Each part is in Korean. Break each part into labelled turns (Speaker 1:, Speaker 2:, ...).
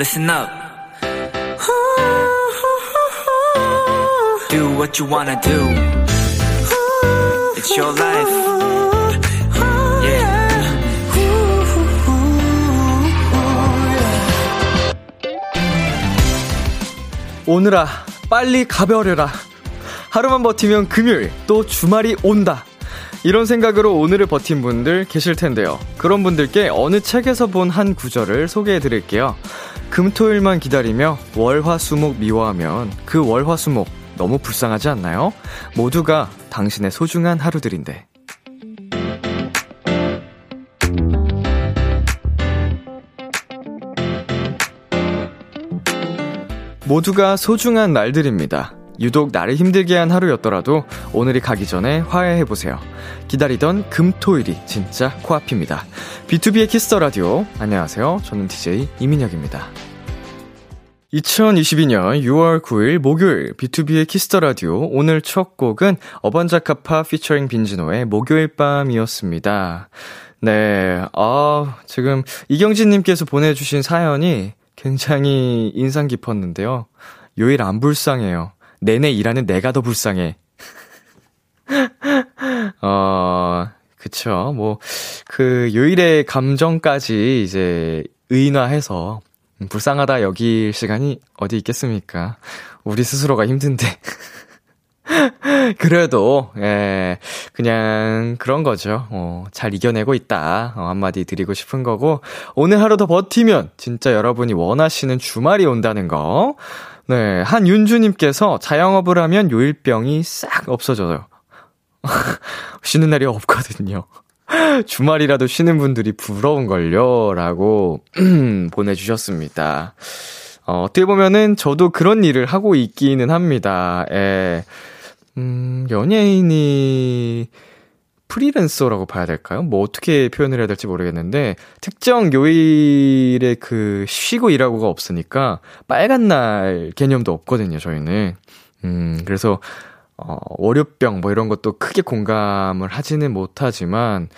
Speaker 1: listen up. Do what you wanna do. It's your life. Yeah.
Speaker 2: 오늘아, 빨리 가버려라. 하루만 버티면 금요일, 또 주말이 온다. 이런 생각으로 오늘을 버틴 분들 계실 텐데요. 그런 분들께 어느 책에서 본 한 구절을 소개해 드릴게요. 금토일만 기다리며 월화수목 미워하면 그 월화수목 너무 불쌍하지 않나요? 모두가 당신의 소중한 하루들인데. 모두가 소중한 날들입니다. 유독 나를 힘들게 한 하루였더라도 오늘이 가기 전에 화해해보세요. 기다리던 금토일이 진짜 코앞입니다. B2B의 키스터 라디오. 안녕하세요. 저는 DJ 이민혁입니다. 2022년 6월 9일 목요일 B2B의 키스터 라디오 오늘 첫 곡은 어반자카파 피처링 빈지노의 목요일 밤이었습니다. 네, 아, 지금 이경진 님께서 보내 주신 사연이 굉장히 인상 깊었는데요. 요일 안 불쌍해요. 내내 일하는 내가 더 불쌍해. 어, 그쵸. 뭐, 그 요일의 감정까지 이제 의인화해서 불쌍하다 여길 시간이 어디 있겠습니까? 우리 스스로가 힘든데. 그래도, 예, 그냥 그런 거죠. 어, 잘 이겨내고 있다. 어, 한마디 드리고 싶은 거고, 오늘 하루 더 버티면 진짜 여러분이 원하시는 주말이 온다는 거. 네, 한윤주님께서 자영업을 하면 요일병이 싹 없어져요. 쉬는 날이 없거든요. 주말이라도 쉬는 분들이 부러운걸요. 라고 보내주셨습니다. 어, 어떻게 보면은 저도 그런 일을 하고 있기는 합니다. 예. 음, 연예인이 프리랜서라고 봐야 될까요? 뭐 어떻게 표현을 해야 될지 모르겠는데 특정 요일에 그 쉬고 일하고가 없으니까 빨간 날 개념도 없거든요, 저희는. 음, 그래서 어, 월요병 뭐 이런 것도 크게 공감을 하지는 못하지만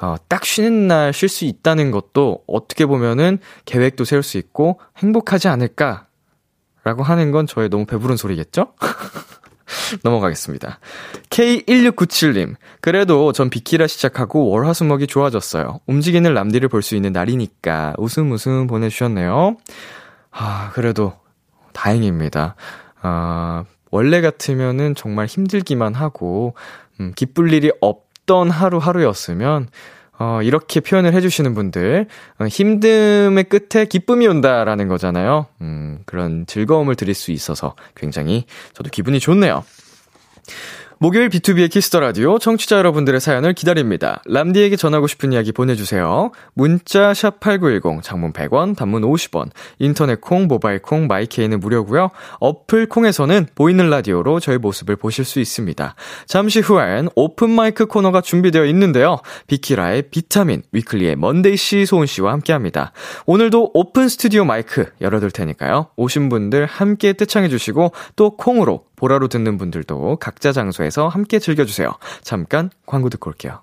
Speaker 2: 어, 딱 쉬는 날 쉴 수 있다는 것도 어떻게 보면은 계획도 세울 수 있고 행복하지 않을까라고 하는 건 저의 너무 배부른 소리겠죠? 넘어가겠습니다. K1697님, 그래도 전 비키라 시작하고 월화수목이 좋아졌어요. 움직이는 람디를 볼 수 있는 날이니까 웃음 웃음 보내주셨네요. 아, 그래도 다행입니다. 아, 원래 같으면은 정말 힘들기만 하고, 음, 기쁠 일이 없던 하루하루였으면, 어, 이렇게 표현을 해주시는 분들, 어, 힘듦의 끝에 기쁨이 온다라는 거잖아요. 음, 그런 즐거움을 드릴 수 있어서 굉장히 저도 기분이 좋네요. 목요일 B2B의 키스터 라디오 청취자 여러분들의 사연을 기다립니다. 람디에게 전하고 싶은 이야기 보내주세요. 문자 샵 #8910 장문 100원, 단문 50원, 인터넷 콩, 모바일 콩, 마이케이는 무료고요. 어플 콩에서는 보이는 라디오로 저희 모습을 보실 수 있습니다. 잠시 후엔 오픈 마이크 코너가 준비되어 있는데요. 비키라의 비타민, 위클리의 먼데이 씨, 소은 씨와 함께합니다. 오늘도 오픈 스튜디오 마이크 열어둘 테니까요. 오신 분들 함께 떼창해 주시고 또 콩으로 보라로 듣는 분들도 각자 장소에서 함께 즐겨주세요. 잠깐 광고 듣고 올게요.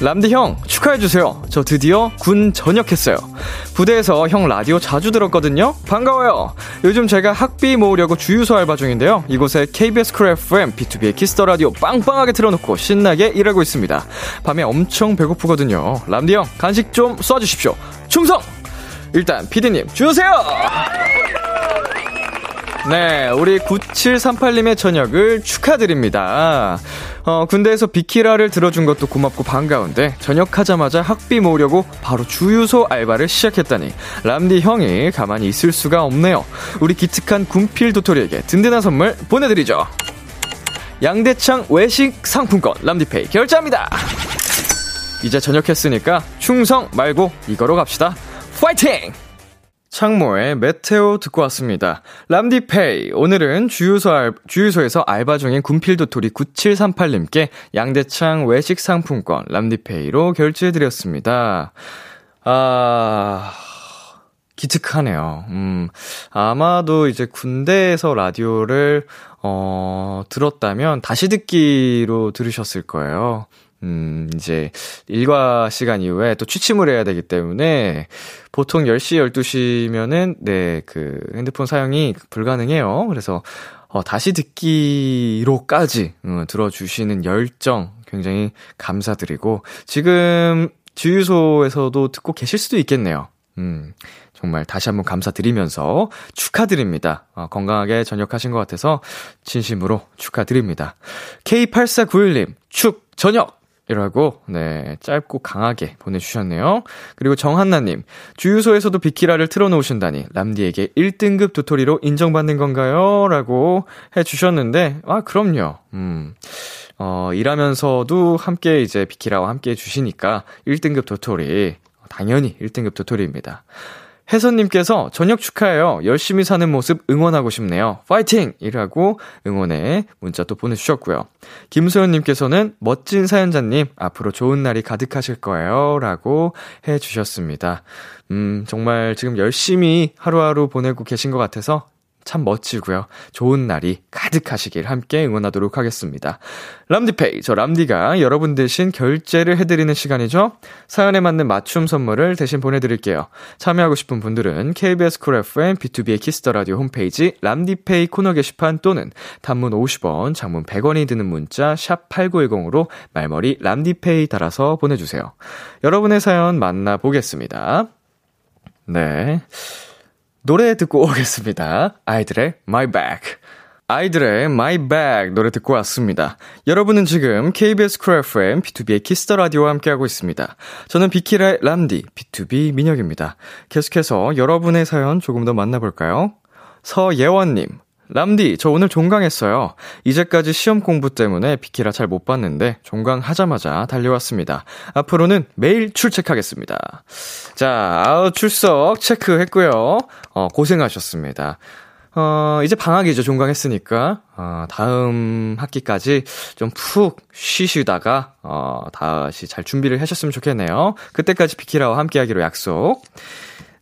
Speaker 2: 람디 형, 축하해주세요. 저 드디어 군 전역했어요. 부대에서 형 라디오 자주 들었거든요? 반가워요. 요즘 제가 학비 모으려고 주유소 알바 중인데요. 이곳에 KBS 쿨 FM, B2B의 키스터 라디오 빵빵하게 틀어놓고 신나게 일하고 있습니다. 밤에 엄청 배고프거든요. 람디 형, 간식 좀 쏴주십시오. 충성! 일단, 피디님, 주세요! 네, 우리 9738님의 전역을 축하드립니다. 어, 군대에서 비키라를 들어준 것도 고맙고 반가운데, 전역하자마자 학비 모으려고 바로 주유소 알바를 시작했다니, 람디 형이 가만히 있을 수가 없네요. 우리 기특한 군필 도토리에게 든든한 선물 보내드리죠. 양대창 외식 상품권 람디페이 결제합니다. 이제 전역했으니까 충성 말고 이거로 갑시다. 파이팅! 창모의 메테오 듣고 왔습니다. 람디페이. 오늘은 주유소 알, 주유소에서 알바 중인 군필도토리 9738님께 양대창 외식 상품권 람디페이로 결제해드렸습니다. 아, 기특하네요. 음, 아마도 이제 군대에서 라디오를, 어, 들었다면 다시 듣기로 들으셨을 거예요. 음, 이제, 일과 시간 이후에 또 취침을 해야 되기 때문에, 보통 10시, 12시면은, 네, 그, 핸드폰 사용이 불가능해요. 그래서, 어, 다시 듣기로까지, 어, 들어주시는 열정 굉장히 감사드리고, 지금, 주유소에서도 듣고 계실 수도 있겠네요. 음, 정말 다시 한번 감사드리면서 축하드립니다. 어, 건강하게 전역하신 것 같아서 진심으로 축하드립니다. K8491님, 축, 저녁! 이라고, 네, 짧고 강하게 보내주셨네요. 그리고 정한나님, 주유소에서도 비키라를 틀어놓으신다니, 람디에게 1등급 도토리로 인정받는 건가요? 라고 해주셨는데, 아, 그럼요. 음, 어, 일하면서도 함께 이제 비키라와 함께 해주시니까 1등급 도토리, 당연히 1등급 도토리입니다. 혜선님께서 저녁 축하해요. 열심히 사는 모습 응원하고 싶네요. 파이팅! 이라고 응원의 문자 또 보내주셨고요. 김소연님께서는 멋진 사연자님, 앞으로 좋은 날이 가득하실 거예요. 라고 해주셨습니다. 음, 정말 지금 열심히 하루하루 보내고 계신 것 같아서 참 멋지고요. 좋은 날이 가득하시길 함께 응원하도록 하겠습니다. 람디페이, 저 람디가 여러분 대신 결제를 해드리는 시간이죠. 사연에 맞는 맞춤 선물을 대신 보내드릴게요. 참여하고 싶은 분들은 KBS 쿨 FM B2B의 키스터 라디오 홈페이지 람디페이 코너 게시판 또는 단문 50원, 장문 100원이 드는 문자 샵 #8910으로 말머리 람디페이 달아서 보내주세요. 여러분의 사연 만나보겠습니다. 네. 노래 듣고 오겠습니다. 아이들의 My Bag. 아이들의 My Bag 노래 듣고 왔습니다. 여러분은 지금 KBS 쿨 FM B2B의 키스터 라디오와 함께하고 있습니다. 저는 비키라의 람디 BTOB 민혁입니다. 계속해서 여러분의 사연 조금 더 만나볼까요? 서예원님, 람디, 저 오늘 종강했어요. 이제까지 시험 공부 때문에 비키라 잘 못 봤는데 종강하자마자 달려왔습니다. 앞으로는 매일 출첵하겠습니다. 자, 아우 출석 체크했고요. 어, 고생하셨습니다. 어, 이제 방학이죠. 종강했으니까. 어, 다음 학기까지 좀 푹 쉬시다가, 어, 다시 잘 준비를 하셨으면 좋겠네요. 그때까지 비키라와 함께 하기로 약속.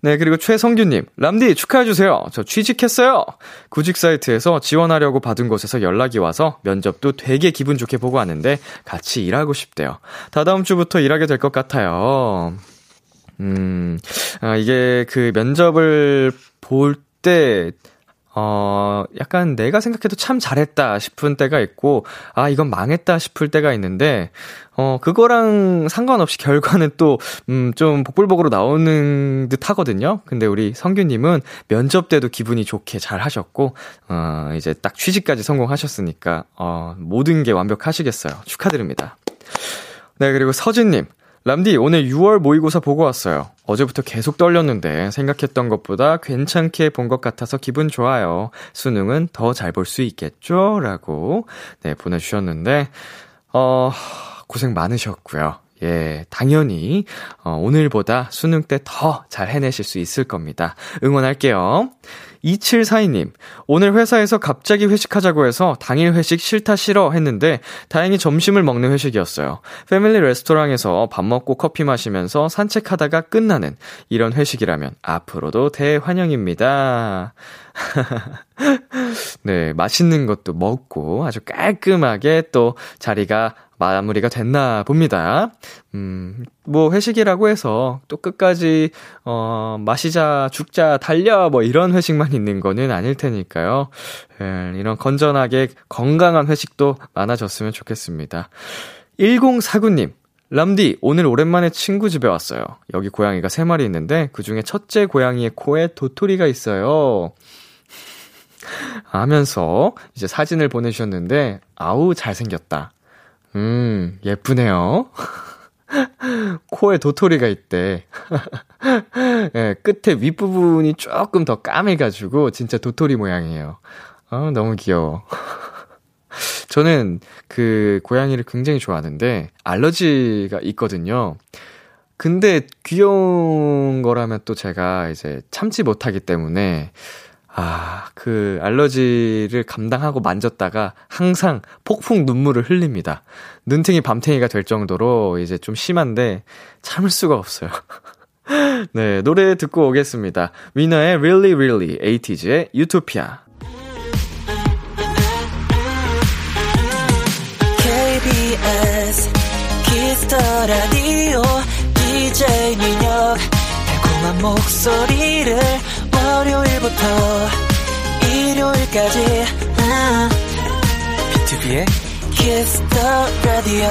Speaker 2: 네, 그리고 최성규님, 람디 축하해주세요. 저 취직했어요. 구직 사이트에서 지원하려고 받은 곳에서 연락이 와서 면접도 되게 기분 좋게 보고 왔는데 같이 일하고 싶대요. 다다음 주부터 일하게 될 것 같아요. 음, 아, 이게 그 면접을 볼 때, 어, 약간 내가 생각해도 참 잘했다 싶은 때가 있고, 아, 이건 망했다 싶을 때가 있는데, 어, 그거랑 상관없이 결과는 또, 음, 좀 복불복으로 나오는 듯 하거든요. 근데 우리 성규님은 면접 때도 기분이 좋게 잘 하셨고, 어, 이제 딱 취직까지 성공하셨으니까, 어, 모든 게 완벽하시겠어요. 축하드립니다. 네, 그리고 서진님. 람디, 오늘 6월 모의고사 보고 왔어요. 어제부터 계속 떨렸는데 생각했던 것보다 괜찮게 본 것 같아서 기분 좋아요. 수능은 더 잘 볼 수 있겠죠? 라고, 네, 보내주셨는데, 어, 고생 많으셨고요. 예, 당연히, 어, 오늘보다 수능 때 더 잘 해내실 수 있을 겁니다. 응원할게요. 2742님, 오늘 회사에서 갑자기 회식하자고 해서 당일 회식 싫다 싫어 했는데 다행히 점심을 먹는 회식이었어요. 패밀리 레스토랑에서 밥 먹고 커피 마시면서 산책하다가 끝나는 이런 회식이라면 앞으로도 대환영입니다. 네, 맛있는 것도 먹고 아주 깔끔하게 또 자리가 마무리가 됐나 봅니다. 음, 뭐 회식이라고 해서 또 끝까지 어 마시자 죽자 달려 뭐 이런 회식만 있는 거는 아닐 테니까요. 예, 이런 건전하게 건강한 회식도 많아졌으면 좋겠습니다. 1049님 람디, 오늘 오랜만에 친구 집에 왔어요. 여기 고양이가 세 마리 있는데, 그 중에 첫째 고양이의 코에 도토리가 있어요. 하면서 이제 사진을 보내주셨는데, 아우, 잘생겼다. 음, 예쁘네요. 코에 도토리가 있대. 예, 끝에 윗부분이 조금 더 까매가지고, 진짜 도토리 모양이에요. 아, 너무 귀여워. 저는 그 고양이를 굉장히 좋아하는데, 알러지가 있거든요. 근데 귀여운 거라면 또 제가 이제 참지 못하기 때문에, 아, 그 알러지를 감당하고 만졌다가 항상 폭풍 눈물을 흘립니다. 눈탱이 밤탱이가 될 정도로 이제 좀 심한데 참을 수가 없어요. 네, 노래 듣고 오겠습니다. 위너의 Really Really, 에이티즈의 유토피아.
Speaker 3: KBS 키스터 라디오 DJ 민혁 달콤한 목소리를 월요일부터 일요일까지. 아,
Speaker 1: B2B의
Speaker 3: 키스터 라디오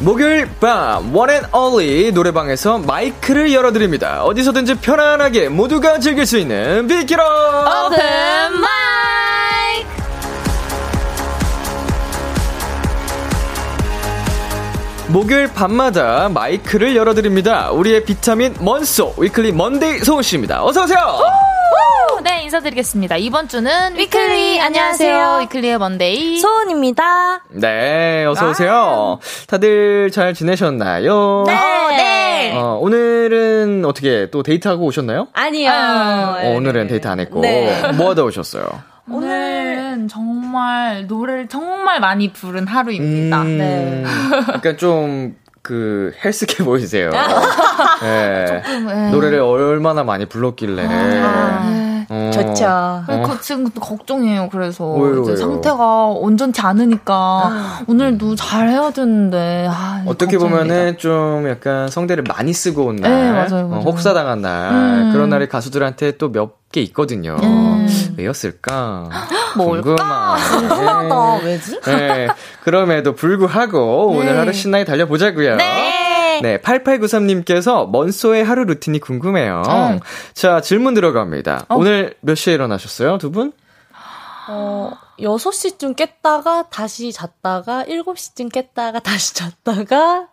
Speaker 2: 목요일 밤 one and only 노래방에서 마이크를 열어드립니다. 어디서든지 편안하게 모두가 즐길 수 있는 비키라
Speaker 4: 오픈 마이크
Speaker 2: 목요일 밤마다 마이크를 열어드립니다. 우리의 비타민 먼소 위클리 먼데이 소은 씨입니다. 어서 오세요.
Speaker 4: 네, 인사드리겠습니다. 이번 주는 위클리. 안녕하세요. 위클리의 먼데이.
Speaker 5: 소은입니다.
Speaker 2: 네, 어서 오세요. 다들 잘 지내셨나요?
Speaker 5: 네.
Speaker 4: 네.
Speaker 2: 어, 오늘은 어떻게 또 데이트하고 오셨나요?
Speaker 5: 아니요.
Speaker 2: 어, 오늘은 데이트 안 했고
Speaker 5: 네.
Speaker 2: 뭐 하다 오셨어요?
Speaker 4: 오늘 은 정말 노래를 정말 많이 부른 하루입니다.
Speaker 2: 음,
Speaker 5: 네.
Speaker 2: 약간 좀그 헬스케 보이세요. 네.
Speaker 4: 네.
Speaker 2: 노래를 얼마나 많이 불렀길래.
Speaker 4: 아,
Speaker 2: 어.
Speaker 5: 좋죠.
Speaker 4: 네, 그 지금 또 걱정이에요. 그래서
Speaker 2: 왜요,
Speaker 4: 이제
Speaker 2: 왜요?
Speaker 4: 상태가 온전치 않으니까 오늘도 잘 해야 되는데 아,
Speaker 2: 어떻게
Speaker 4: 걱정입니다.
Speaker 2: 보면은 좀 약간 성대를 많이 쓰고 온 날,
Speaker 4: 네, 맞아요,
Speaker 2: 어,
Speaker 4: 맞아요.
Speaker 2: 혹사당한 날,
Speaker 4: 음.
Speaker 2: 그런 날에 가수들한테 또 몇 개 있거든요.
Speaker 4: 음.
Speaker 2: 왜였을까?
Speaker 4: 뭘까?
Speaker 5: 궁금하다. 왜지?
Speaker 2: 네, 그럼에도 불구하고 오늘
Speaker 4: 네.
Speaker 2: 하루 신나게 달려보자고요.
Speaker 4: 네.
Speaker 2: 네, 8893님께서 먼소의 하루 루틴이 궁금해요.
Speaker 4: 음.
Speaker 2: 자, 질문 들어갑니다.
Speaker 4: 어.
Speaker 2: 오늘 몇 시에 일어나셨어요, 두 분?
Speaker 5: 어, 6시쯤 깼다가 다시 잤다가 7시쯤 깼다가 다시 잤다가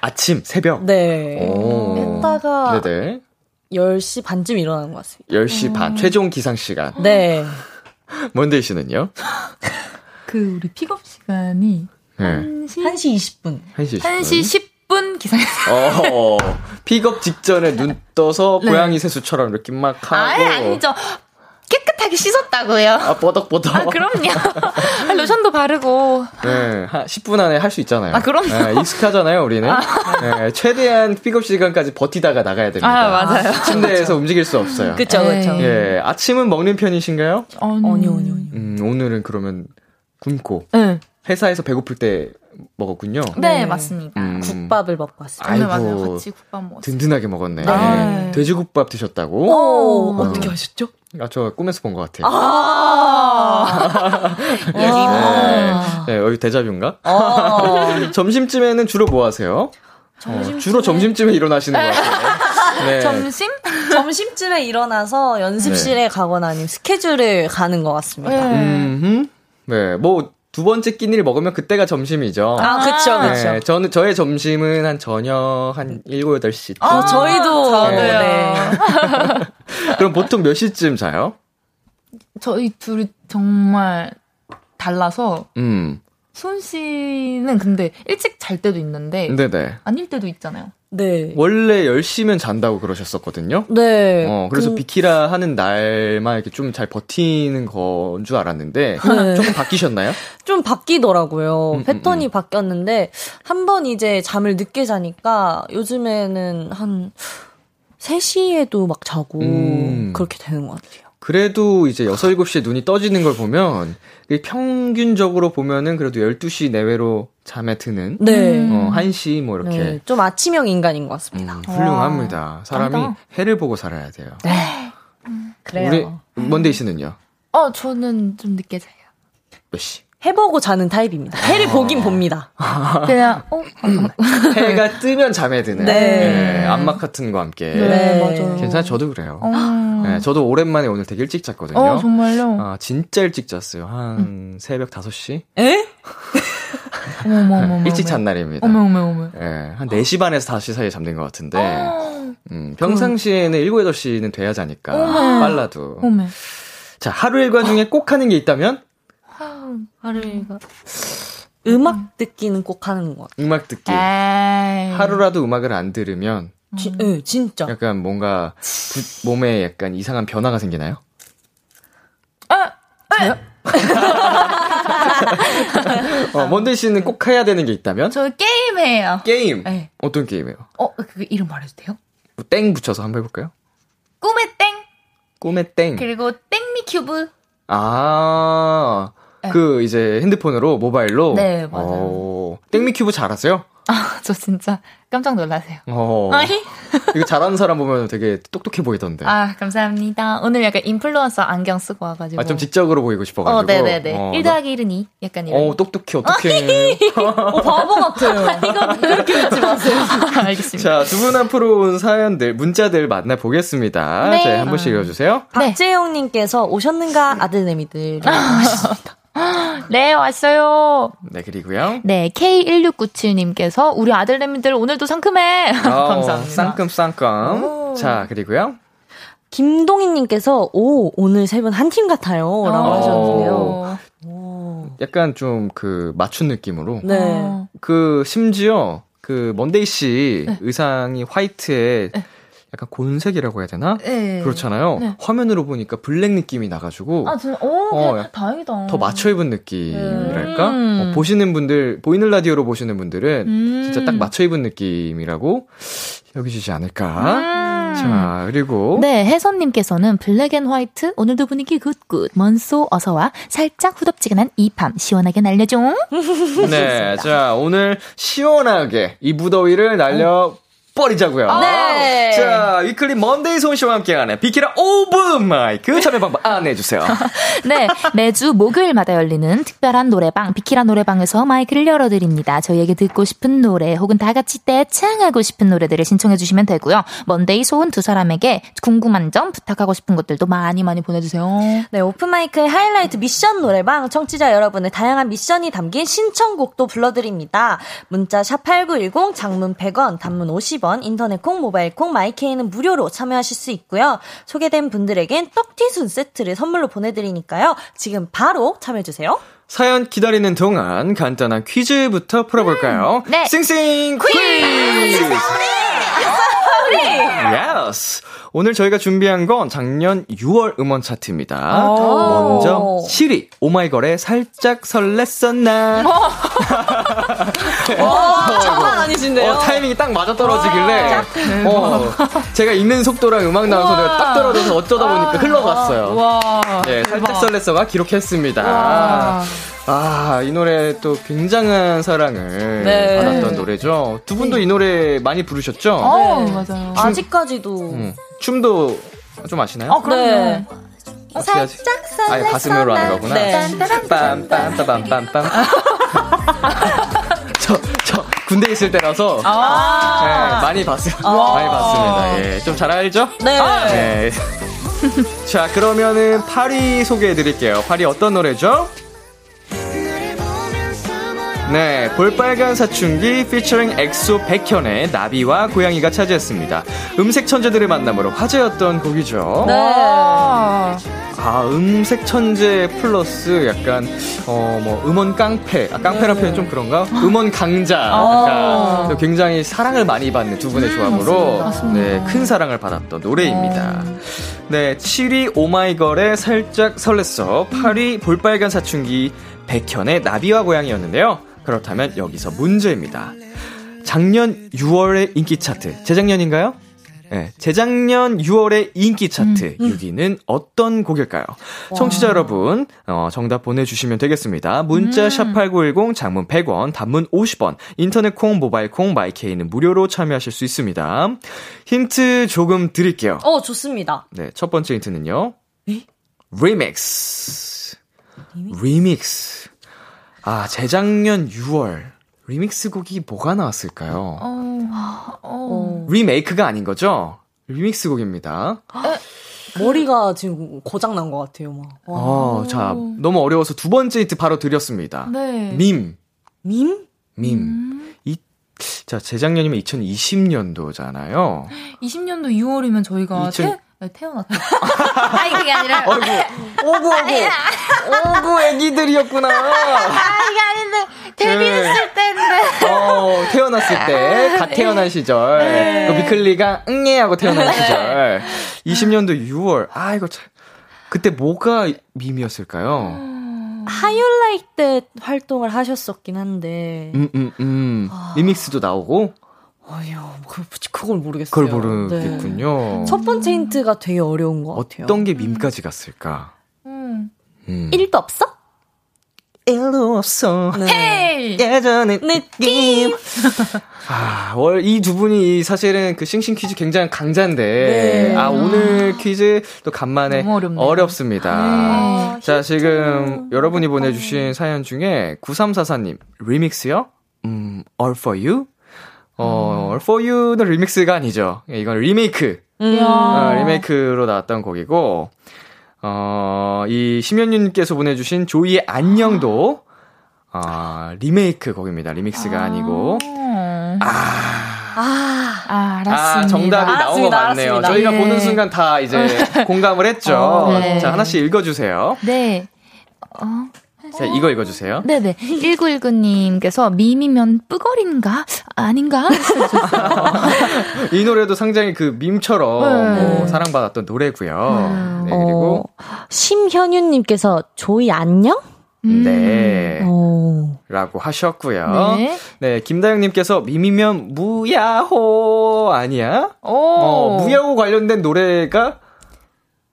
Speaker 2: 아침, 새벽.
Speaker 5: 네.
Speaker 2: 오.
Speaker 5: 깼다가
Speaker 2: 네네.
Speaker 5: 10시 반쯤 일어나는 것 같습니다.
Speaker 2: 10시 반, 최종 기상 시간.
Speaker 5: 네.
Speaker 2: 먼데이 씨는요?
Speaker 4: 그 우리 픽업 시간이
Speaker 2: 네.
Speaker 4: 1시,
Speaker 5: 1시 20분.
Speaker 2: 1시
Speaker 4: 1시 10분 기상했어요.
Speaker 2: 어, 픽업 직전에 눈 떠서
Speaker 4: 네.
Speaker 2: 고양이 세수처럼 이렇게 막 하고.
Speaker 4: 아니, 아니죠. 깨끗하게 씻었다고요.
Speaker 2: 아, 뽀덕뽀덕.
Speaker 4: 아, 그럼요. 아, 로션도 바르고.
Speaker 2: 네, 한 10분 안에 할 수 있잖아요.
Speaker 4: 아, 그럼요.
Speaker 2: 네, 익숙하잖아요, 우리는. 네, 최대한 픽업 시간까지 버티다가 나가야 됩니다.
Speaker 4: 아, 맞아요.
Speaker 2: 침대에서 움직일 수 없어요.
Speaker 5: 그쵸, 그쵸.
Speaker 4: 에이.
Speaker 2: 예, 아침은 먹는 편이신가요?
Speaker 4: 음,
Speaker 5: 아니, 아니, 아니.
Speaker 2: 음, 오늘은 그러면 굶고
Speaker 4: 네.
Speaker 2: 회사에서 배고플 때 먹었군요.
Speaker 4: 네,
Speaker 5: 네.
Speaker 4: 맞습니다.
Speaker 2: 음,
Speaker 5: 국밥을 먹고 왔습니다.
Speaker 2: 아이고.
Speaker 4: 맞아요. 같이 국밥 먹었어요.
Speaker 2: 든든하게 먹었네.
Speaker 4: 네.
Speaker 2: 돼지국밥 드셨다고?
Speaker 5: 오,
Speaker 2: 어.
Speaker 5: 어떻게 하셨죠?
Speaker 2: 아, 저 꿈에서 본 것 같아요.
Speaker 4: 아.
Speaker 2: 네.
Speaker 5: 아.
Speaker 2: 네, 여기 대자뷰인가?
Speaker 5: 어.
Speaker 2: 점심쯤에는 주로 뭐 하세요? 어, 주로 점심쯤에 일어나시는 것 같아요. 네.
Speaker 4: 점심?
Speaker 5: 점심쯤에 일어나서 연습실에 가거나 아니면 스케줄을 가는 것 같습니다.
Speaker 4: 네.
Speaker 2: 음흠. 네, 뭐, 두 번째 끼니를 먹으면 그때가 점심이죠.
Speaker 5: 아, 그쵸, 그쵸.
Speaker 2: 네, 저는, 저의 점심은 한 저녁 한 7, 8시.
Speaker 5: 어, 저희도.
Speaker 4: 저도요.
Speaker 5: 네.
Speaker 2: 그럼 보통 몇 시쯤 자요?
Speaker 4: 저희 둘이 정말 달라서
Speaker 2: 음,
Speaker 4: 수은 씨는 근데 일찍 잘 때도 있는데
Speaker 2: 네네.
Speaker 4: 아닐 때도 있잖아요.
Speaker 5: 네.
Speaker 2: 원래 10시면 잔다고 그러셨었거든요.
Speaker 5: 네.
Speaker 2: 어, 그래서
Speaker 5: 그-
Speaker 2: 비키라 하는 날만 이렇게 좀 잘 버티는 건 줄 알았는데,
Speaker 5: 네.
Speaker 2: 조금 바뀌셨나요?
Speaker 5: 좀 바뀌더라고요.
Speaker 2: 음,
Speaker 5: 패턴이 바뀌었는데 한 번 이제 잠을 늦게 자니까 요즘에는 한 3시에도 막 자고
Speaker 2: 음.
Speaker 5: 그렇게 되는 것 같아요.
Speaker 2: 그래도 이제 6, 7시에 눈이 떠지는 걸 보면, 평균적으로 보면은 그래도 12시 내외로 잠에 드는,
Speaker 5: 네.
Speaker 4: 음.
Speaker 2: 어, 1시 뭐 이렇게.
Speaker 5: 네, 좀 아침형 인간인 것 같습니다.
Speaker 2: 음, 훌륭합니다. 사람이
Speaker 4: 짱이다.
Speaker 2: 해를 보고 살아야 돼요.
Speaker 5: 네. 그래요.
Speaker 2: 우리 먼데이 씨는요?
Speaker 4: 어, 저는 좀 늦게 자요.
Speaker 2: 몇 시?
Speaker 5: 해보고 자는 타입입니다. 해를 보긴 봅니다.
Speaker 4: 그냥, 어?
Speaker 2: 해가 뜨면 잠에 드는
Speaker 5: 네.
Speaker 2: 네, 안막 같은 거 함께.
Speaker 4: 네, 맞아요.
Speaker 2: 괜찮아, 저도 그래요.
Speaker 4: 어,
Speaker 2: 네, 저도 오랜만에 오늘 되게 일찍 잤거든요.
Speaker 4: 어 정말요?
Speaker 2: 아, 진짜 일찍 잤어요. 한 새벽 5시?
Speaker 5: 에?
Speaker 4: 어머, 어머, 어머.
Speaker 2: 일찍. 잔 날입니다.
Speaker 4: 어머, 어머, 어머.
Speaker 2: 예, 한 4시 반에서 5시 사이에 잠든 것 같은데,
Speaker 4: 어,
Speaker 2: 음, 평상시에는 7, 8시는 돼야 자니까,
Speaker 4: 어머.
Speaker 2: 빨라도.
Speaker 4: 어머.
Speaker 2: 자, 하루 일과 중에 꼭 하는 게 있다면?
Speaker 4: 하루가.
Speaker 5: 음악 듣기는 꼭 하는 것 같아요.
Speaker 2: 음악 듣기.
Speaker 4: 에이.
Speaker 2: 하루라도 음악을 안 들으면,
Speaker 5: 지, 네, 진짜.
Speaker 2: 약간 뭔가, 부- 몸에 약간 이상한 변화가 생기나요? 어, 먼데 씨는 꼭 해야 되는 게 있다면?
Speaker 4: 저 게임 해요.
Speaker 2: 게임.
Speaker 4: 네.
Speaker 2: 어떤 게임이에요?
Speaker 4: 어, 그 이름 말해도 돼요?
Speaker 2: 뭐 땡 붙여서 한번 해볼까요?
Speaker 4: 꿈의 땡!
Speaker 2: 꿈의 땡.
Speaker 4: 그리고 땡미 큐브.
Speaker 2: 아,
Speaker 4: 네.
Speaker 2: 그 이제 핸드폰으로 모바일로.
Speaker 4: 네, 맞아요.
Speaker 2: 어, 땡미 큐브 잘하세요?
Speaker 4: 아, 저 진짜 깜짝 놀라세요.
Speaker 2: 어.
Speaker 4: 아니?
Speaker 2: 이거 잘하는 사람 보면 되게 똑똑해 보이던데. 아,
Speaker 4: 아, 감사합니다. 오늘 약간 인플루언서 안경 쓰고 와가지고.
Speaker 2: 좀 지적으로 보이고 싶어가지고.
Speaker 4: 어, 네네네.
Speaker 2: 어,
Speaker 4: 1 더하기 1은 2. 약간 이런.
Speaker 2: 어, 똑똑해, 어떡해.
Speaker 5: 어, 바보 같아요.
Speaker 4: 이거 그렇게 웃지 마세요. 알겠습니다.
Speaker 2: 자, 두 분 앞으로 온 사연들, 문자들 만나 보겠습니다.
Speaker 4: 네.
Speaker 2: 자, 한 분씩 읽어주세요.
Speaker 4: 네.
Speaker 5: 박재용님께서 오셨는가 아들내미들.
Speaker 4: 네, 왔어요.
Speaker 2: 네, 그리고요.
Speaker 4: 네, K1697님께서 우리 아들내미들 오늘도 상큼해.
Speaker 2: 어,
Speaker 4: 감사합니다.
Speaker 2: 쌍끔쌍끔. 자, 그리고요.
Speaker 5: 김동희님께서 오 오늘 세 분 한 팀 같아요 라고
Speaker 2: 어.
Speaker 5: 하셨는데요.
Speaker 2: 약간 좀 그 맞춘 느낌으로.
Speaker 5: 네.
Speaker 4: 어.
Speaker 2: 그 심지어 그 먼데이 씨 의상이 화이트에 약간 곤색이라고 해야 되나?
Speaker 4: 네.
Speaker 2: 그렇잖아요.
Speaker 4: 네.
Speaker 2: 화면으로 보니까 블랙 느낌이 나가지고
Speaker 4: 아, 진짜, 오,
Speaker 2: 어,
Speaker 4: 네, 다행이다.
Speaker 2: 더 맞춰 입은 느낌이랄까?
Speaker 4: 음.
Speaker 2: 어, 보시는 분들 보이는 라디오로 보시는 분들은
Speaker 4: 음.
Speaker 2: 진짜 딱 맞춰 입은 느낌이라고 여기시지 않을까?
Speaker 4: 음.
Speaker 2: 자 그리고
Speaker 4: 네, 혜선 님께서는 black and white, 오늘도 분위기 good good, 먼소 어서와, 살짝 후덥지근한 이 밤 시원하게 날려 줘.
Speaker 2: 네, 자 오늘 시원하게 이 무더위를 날려 버리자고요.
Speaker 5: 네.
Speaker 2: 자 위클리 먼데이 소은 씨와 함께하는 비키라 오픈 마이크 참여 방법 안내해 주세요.
Speaker 4: 네, 매주 목요일마다 열리는 특별한 노래방, 비키라 노래방에서 마이크를 열어드립니다. 저희에게 듣고 싶은 노래 혹은 다 같이 떼창하고 싶은 노래들을 신청해주시면 되고요. 먼데이 소은 두 사람에게 궁금한 점, 부탁하고 싶은 것들도 많이 많이 보내주세요.
Speaker 5: 네, 오픈 마이크의 하이라이트 미션 노래방 청취자 여러분의 다양한 미션이 담긴 신청곡도 불러드립니다. 문자 샵8910 장문 100원, 단문 50원, 인터넷 콩, 모바일 콩, 마이케이는 무료로 참여하실 수 있고요. 소개된 분들에겐 떡튀순 세트를 선물로 보내드리니까요. 지금 바로 참여해주세요.
Speaker 2: 사연 기다리는 동안 간단한 퀴즈부터 풀어볼까요?
Speaker 4: 네.
Speaker 2: 싱싱 퀴즈! Yes! 오늘 저희가 준비한 건 작년 6월 음원 차트입니다. 먼저 7위 오마이걸의 살짝 설렜었나
Speaker 5: 장난 아니신데요?
Speaker 2: 어, 타이밍이 딱 맞아 떨어지길래 어, 제가 읽는 속도랑 음악 나온 소리가 딱 떨어져서 어쩌다 보니까 흘러갔어요.
Speaker 4: 와.
Speaker 2: 네, 살짝 설렜어가 기록했습니다. 아, 이 노래 또 굉장한 사랑을
Speaker 5: 네.
Speaker 2: 받았던 노래죠. 두 분도 이 노래 많이 부르셨죠?
Speaker 4: 어, 맞아요.
Speaker 5: 아직까지도.
Speaker 2: 음, 춤도 좀 아시나요?
Speaker 4: 어, 그럼요.
Speaker 5: 네.
Speaker 2: 어떻게 하지? 아예 가슴으로 하는 거구나.
Speaker 5: 네.
Speaker 2: 빰빰빰빰빰빰. 저, 저, 군대 있을 때라서.
Speaker 4: 아.
Speaker 2: 네, 많이 봤어요. 많이 봤습니다. 예, 좀 잘 알죠?
Speaker 5: 네.
Speaker 2: 네. 자, 그러면은 8위 소개해 드릴게요. 8위 어떤 노래죠? 네, 볼빨간 사춘기 피처링 엑소 백현의 나비와 고양이가 차지했습니다. 음색 천재들의 만남으로 화제였던 곡이죠.
Speaker 5: 네.
Speaker 4: 아.
Speaker 2: 아, 음색 천재 플러스 약간, 어, 뭐, 음원 깡패. 아, 깡패란 표현 좀 그런가? 음원 강자. 약간 굉장히 사랑을 많이 받는 두 분의 조합으로, 네, 큰 사랑을 받았던 노래입니다. 네, 7위 오마이걸의 살짝 설렜어. 8위 볼빨간 사춘기 백현의 나비와 고양이였는데요. 그렇다면 여기서 문제입니다. 작년 6월의 인기 차트, 재작년인가요? 네, 재작년 6월의 인기 차트
Speaker 5: 음,
Speaker 2: 6위는 어떤 곡일까요? 청취자 여러분, 어, 정답 보내주시면 되겠습니다. 문자
Speaker 5: 음.
Speaker 2: 샵8910, 장문 100원, 단문 50원, 인터넷 콩, 모바일 콩, 마이케이는 무료로 참여하실 수 있습니다. 힌트 조금 드릴게요.
Speaker 5: 어, 좋습니다.
Speaker 2: 네, 첫 번째 힌트는요. 리믹스. 리믹스. 아, 재작년 6월. 리믹스 곡이 뭐가 나왔을까요?
Speaker 4: 어,
Speaker 5: 어.
Speaker 2: 리메이크가 아닌 거죠? 리믹스 곡입니다.
Speaker 5: 머리가 지금 고장 난 것 같아요, 막. 와.
Speaker 2: 어, 자, 너무 어려워서 두 번째 힌트 바로 드렸습니다.
Speaker 4: 네.
Speaker 2: 밈.
Speaker 5: 밈?
Speaker 2: 밈. 이, 자, 재작년이면 2020년도잖아요.
Speaker 4: 20년도 6월이면 저희가
Speaker 2: 2000
Speaker 4: 태, 네, 태어났어요. 아니, 그게 아니라.
Speaker 2: 어이구, 오구, 오구. 오구 애기들이었구나.
Speaker 4: 아, 이게 아닌데. 데뷔했을 때인데.
Speaker 2: 어, 태어났을 때, 갓 태어난 시절. 그 위클리가 응애 하고 태어난 시절. 20년도 6월. 아, 이거 참. 그때 뭐가 밈이었을까요?
Speaker 5: 하이올라이트 때 활동을 하셨었긴 한데.
Speaker 2: 음, 음, 음. 리믹스도 나오고,
Speaker 5: 어휴, 그, 그걸 모르겠어요.
Speaker 2: 그걸 모르겠군요.
Speaker 5: 네. 첫 번째 힌트가 되게 어려운 것 같아요.
Speaker 2: 어떤 게 밈까지 갔을까?
Speaker 4: 음.
Speaker 2: 음.
Speaker 5: 1도 없어?
Speaker 2: 일도 없어.
Speaker 4: 헤이!
Speaker 2: 예전의
Speaker 5: 느낌.
Speaker 2: 아, 월, 이 두 분이 사실은 그 싱싱 퀴즈 굉장히 강자인데,
Speaker 5: 네.
Speaker 2: 아, 오늘 퀴즈 또 간만에. 어렵습니다.
Speaker 5: 아,
Speaker 2: 자, 지금 여러분이 보내주신 사연 중에 9344님, 리믹스요? 음, All for You? 어, All for You는 리믹스가 아니죠. 이건 리메이크.
Speaker 5: 음.
Speaker 2: 어, 리메이크로 나왔던 곡이고, 어, 이 심연님께서 보내주신 조이의 안녕도, 아, 리메이크 곡입니다. 리믹스가 아 니고.
Speaker 4: 어.
Speaker 5: 아,
Speaker 4: 아, 알았습니다.
Speaker 2: 아, 정답이 나온 거
Speaker 5: 알았습니다,
Speaker 2: 맞네요.
Speaker 5: 알았습니다.
Speaker 2: 저희가
Speaker 4: 네.
Speaker 2: 보는 순간 다 이제 공감을 했죠.
Speaker 4: 어, 네.
Speaker 2: 자, 하나씩 읽어주세요.
Speaker 4: 네. 어,
Speaker 2: 자, 이거 읽어주세요.
Speaker 4: 네네. 1919님께서 밈이면 뿌거린가? 아닌가?
Speaker 2: 이 노래도 상당히 그 밈처럼
Speaker 4: 네.
Speaker 2: 뭐 사랑받았던 노래고요. 네, 그리고
Speaker 5: 어, 심현윤님께서 조이 안녕?
Speaker 2: 네.
Speaker 5: 오.
Speaker 2: 라고 하셨고요.
Speaker 4: 네.
Speaker 2: 네, 김다영님께서 밈이면 무야호 아니야?
Speaker 4: 오.
Speaker 2: 어, 무야호 관련된 노래가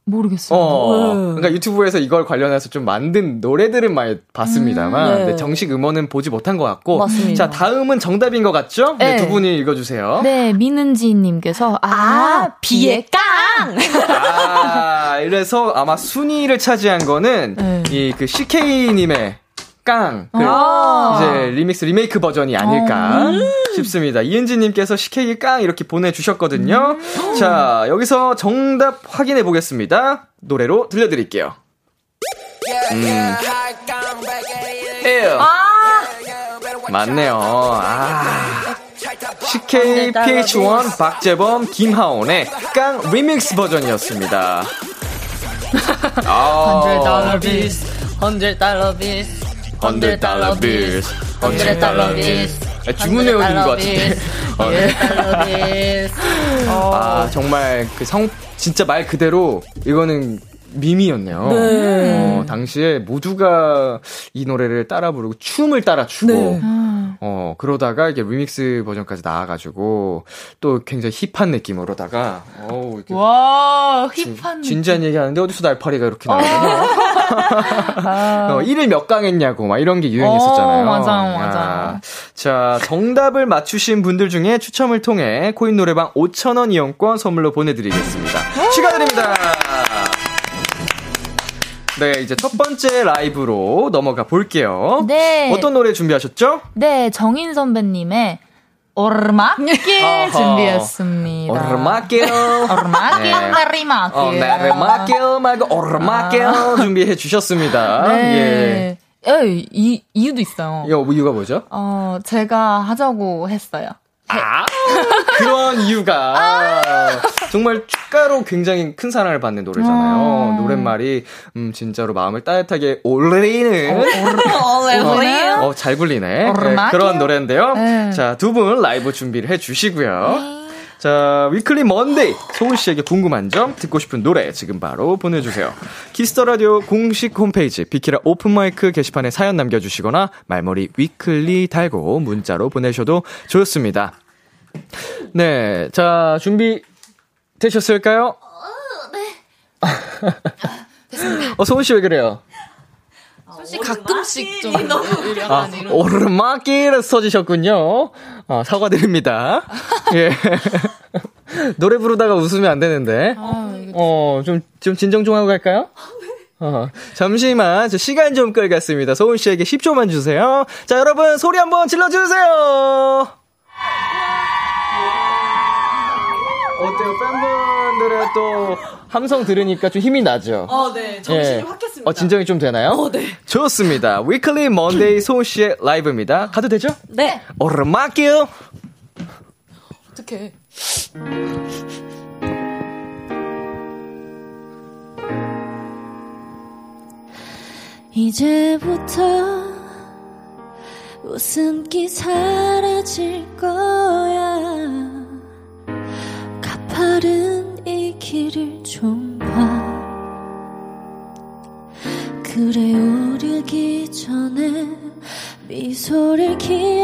Speaker 4: 모르겠어요.
Speaker 2: 어,
Speaker 5: 네.
Speaker 2: 그러니까 유튜브에서 이걸 관련해서 좀 만든 노래들은 많이 봤습니다만
Speaker 5: 음, 네.
Speaker 2: 네, 정식 음원은 보지 못한 것 같고
Speaker 5: 맞습니다.
Speaker 2: 자 다음은 정답인 것 같죠? 네,
Speaker 4: 네.
Speaker 2: 두 분이 읽어주세요.
Speaker 4: 네, 민은지님께서 아,
Speaker 5: 아, 비의
Speaker 4: 깡!
Speaker 2: 아 이래서 아마 순위를 차지한 거는
Speaker 4: 네.
Speaker 2: 이그 CK님의 깡 그,
Speaker 4: 아.
Speaker 2: 이제 리믹스 리메이크 버전이 아닐까 싶습니다. 이은지님께서 식케이 깡 이렇게 보내주셨거든요. 자 여기서 정답 확인해 보겠습니다. 노래로 들려드릴게요. 음. 에어. 맞네요. 아. 식케이 pH-1 박재범 김하온의 깡 리믹스 버전이었습니다. 아,
Speaker 5: bills, 100 dollar bills,
Speaker 2: 100 dollar bills, 100 dollar bills. 아, 주문해 오신 것 같은데. 어, 네.
Speaker 5: 100 dollar bills.
Speaker 2: 아, 정말 그 성, 진짜 말 그대로 이거는 밈이었네요.
Speaker 5: 네.
Speaker 2: 어, 당시에 모두가 이 노래를 따라 부르고 춤을 따라 추고
Speaker 5: 네.
Speaker 2: 어, 그러다가 이게 리믹스 버전까지 나와가지고 또 굉장히 힙한 느낌으로다가 어우, 이렇게
Speaker 4: 와,
Speaker 2: 진-
Speaker 4: 힙한.
Speaker 2: 진지한 얘기 하는데 어디서 날파리가 이렇게 나오냐? 어, 이를 몇 강 했냐고 막 이런 게 유행했었잖아요.
Speaker 4: 어, 맞아요,
Speaker 2: 야.
Speaker 4: 맞아요.
Speaker 2: 자, 정답을 맞추신 분들 중에 추첨을 통해 코인 노래방 5,000원 이용권 선물로 보내드리겠습니다. 축하드립니다. 네, 이제 첫 번째 라이브로 넘어가 볼게요.
Speaker 4: 네.
Speaker 2: 어떤 노래 준비하셨죠?
Speaker 4: 네, 정인 선배님의 오르막길. 준비했습니다.
Speaker 2: 오르막길.
Speaker 4: 오르막길,
Speaker 2: 네.
Speaker 4: 내리막길.
Speaker 2: 어, 내리막길 말고 오르막길 준비해 주셨습니다. 예.
Speaker 4: 네. 예, 이, 이유도 있어요.
Speaker 2: 이거 이유가 뭐죠?
Speaker 4: 어, 제가 하자고 했어요.
Speaker 2: 아, 그런 이유가 정말 축가로 굉장히 큰 사랑을 받는 노래잖아요.
Speaker 4: 음.
Speaker 2: 노랫말이 음 진짜로 마음을 따뜻하게 올리는
Speaker 4: 오래오래.
Speaker 2: 어, 잘 불리네. 네,
Speaker 4: 오르막이요?
Speaker 2: 그런 노래인데요.
Speaker 4: 네.
Speaker 2: 자, 두 분 라이브 준비를 해 주시고요. 자, 위클리 먼데이. 소은 씨에게 궁금한 점, 듣고 싶은 노래 지금 바로 보내주세요. 키스 더 라디오 공식 홈페이지 비키라 오픈 마이크 게시판에 사연 남겨주시거나 말머리 위클리 달고 문자로 보내셔도 좋습니다. 네, 자 준비 되셨을까요? 어, 소은 씨 왜 그래요?
Speaker 5: 사실 가끔씩 좀
Speaker 2: 아, 오르막길을 써주셨군요. 아, 사과드립니다. 예. 노래 부르다가 웃으면 안 되는데. 어, 좀, 좀 진정 좀 하고 갈까요? 어, 잠시만, 저 시간 좀 끌겠습니다. 소은 씨에게 10초만 주세요. 자, 여러분, 소리 한번 질러주세요! 어때요? 팬분들의 또 함성 들으니까 좀 힘이 나죠?
Speaker 5: 어, 네. 정신이 확 깼습니다.
Speaker 2: 어, 진정이 좀 되나요?
Speaker 5: 어, 네.
Speaker 2: 좋습니다. 위클리 먼데이 소은 씨의 라이브입니다. 가도 되죠?
Speaker 6: 네.
Speaker 2: 오르막길!
Speaker 5: 어떡해.
Speaker 6: 이제부터 웃음기 사라질 거야. 길을 좀 봐. 그래 오르기 전에 미소를 기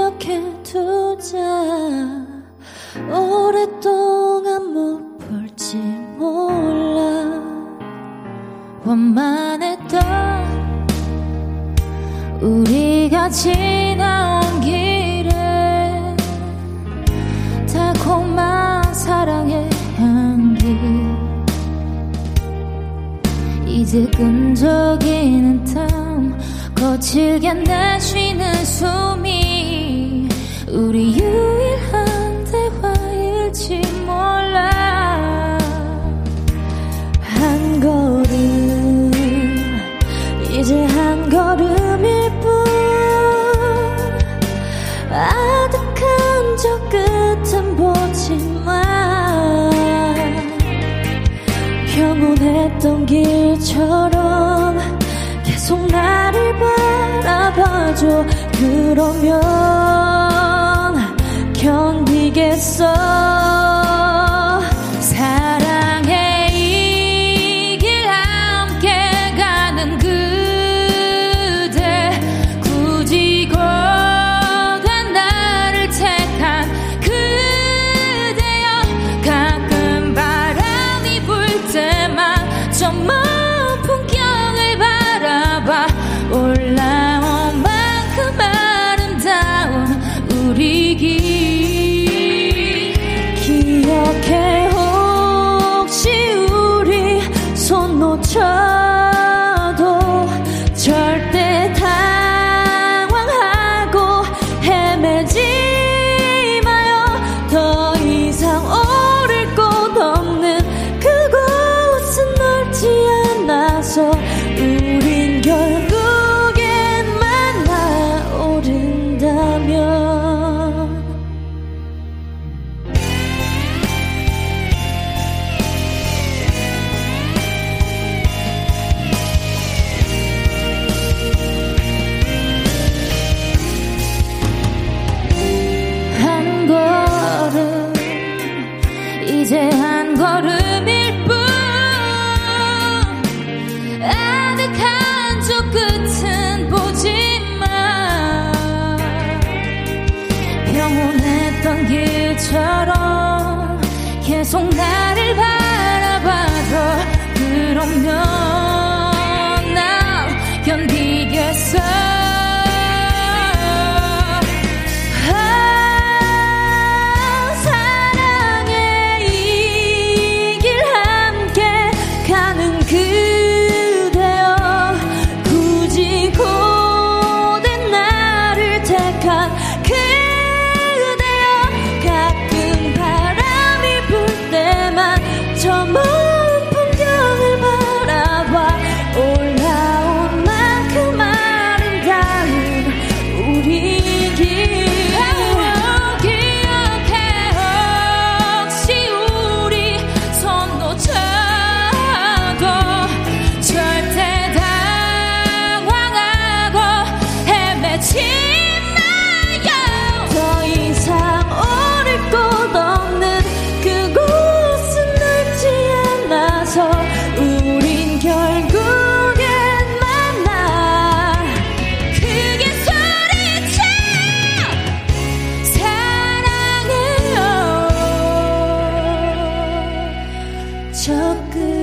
Speaker 6: 적극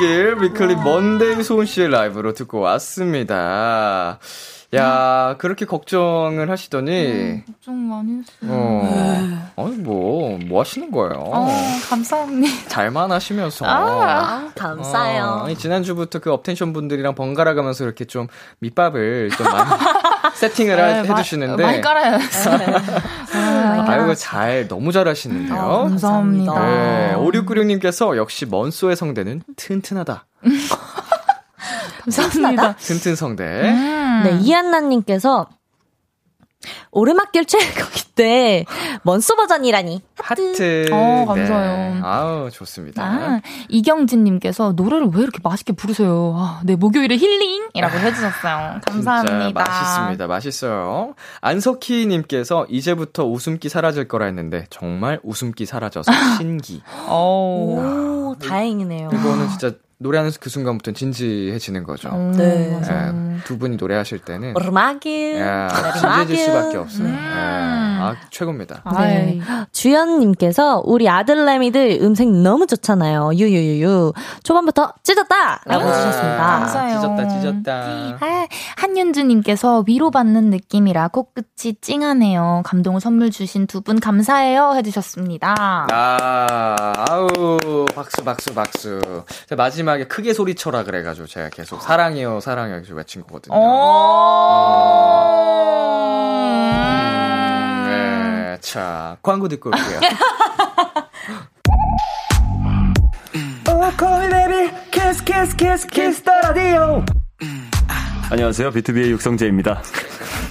Speaker 6: 길
Speaker 2: 위클리 먼데이 소은 씨의 라이브로 듣고 왔습니다. 야, 그렇게 걱정을 하시더니,
Speaker 4: 걱정 많이 했어요.
Speaker 2: 어, 아니, 뭐, 뭐 하시는 거예요?
Speaker 4: 어, 감사합니다.
Speaker 2: 잘만 하시면서.
Speaker 5: 아, 감사해요.
Speaker 2: 어, 아니, 지난주부터 그 업텐션 분들이랑 번갈아 가면서 이렇게 좀 밑밥을 좀 많이 세팅을 하-
Speaker 4: 네, 마-
Speaker 2: 해주시는데.
Speaker 4: 많이 깔아요.
Speaker 2: 아이고, 잘, 너무 잘 하시는데요.
Speaker 5: 아,
Speaker 4: 감사합니다.
Speaker 2: 네, 5696님께서 역시 먼소의 성대는 튼튼하다.
Speaker 4: 감사합니다.
Speaker 2: 튼튼 성대.
Speaker 4: 음.
Speaker 5: 네, 이한나님께서 오르막길 최고기 때 먼소 버전이라니.
Speaker 2: 하트.
Speaker 4: 어, 감사해요.
Speaker 2: 네. 아우, 좋습니다.
Speaker 4: 아, 이경진님께서 노래를 왜 이렇게 맛있게 부르세요? 아, 네, 목요일에 힐링이라고 해주셨어요. 감사합니다.
Speaker 2: 진짜 맛있습니다. 맛있어요. 안석희님께서 이제부터 웃음기 사라질 거라 했는데 정말 웃음기 사라져서 신기.
Speaker 4: 오.
Speaker 5: 오, 다행이네요.
Speaker 2: 이거는 진짜 노래하는 그 순간부터 진지해지는 거죠.
Speaker 5: 네.
Speaker 2: 예, 두 분이 노래하실 때는. 야,
Speaker 5: 오르막길.
Speaker 2: 진지해질 수밖에 없어요.
Speaker 4: 음.
Speaker 2: 예, 아, 최고입니다.
Speaker 5: 네.
Speaker 4: 아이,
Speaker 5: 주연님께서 우리 아들내미들 음색 너무 좋잖아요. 유유유유. 초반부터 찢었다! 라고
Speaker 2: 아,
Speaker 5: 해주셨습니다.
Speaker 4: 감사해요.
Speaker 2: 찢었다, 찢었다.
Speaker 4: 아, 한윤주님께서 위로받는 느낌이라 코끝이 찡하네요. 감동을 선물 주신 두 분 감사해요. 해주셨습니다.
Speaker 2: 아, 아우, 박수, 박수, 박수. 제가 마지막에 크게 소리쳐라 그래가지고 제가 계속 사랑해요, 사랑해요 계속 외친 거거든요.
Speaker 4: 어.
Speaker 2: 네, 자, 광고 듣고 올게요.
Speaker 7: 안녕하세요. 비투비의 육성재입니다.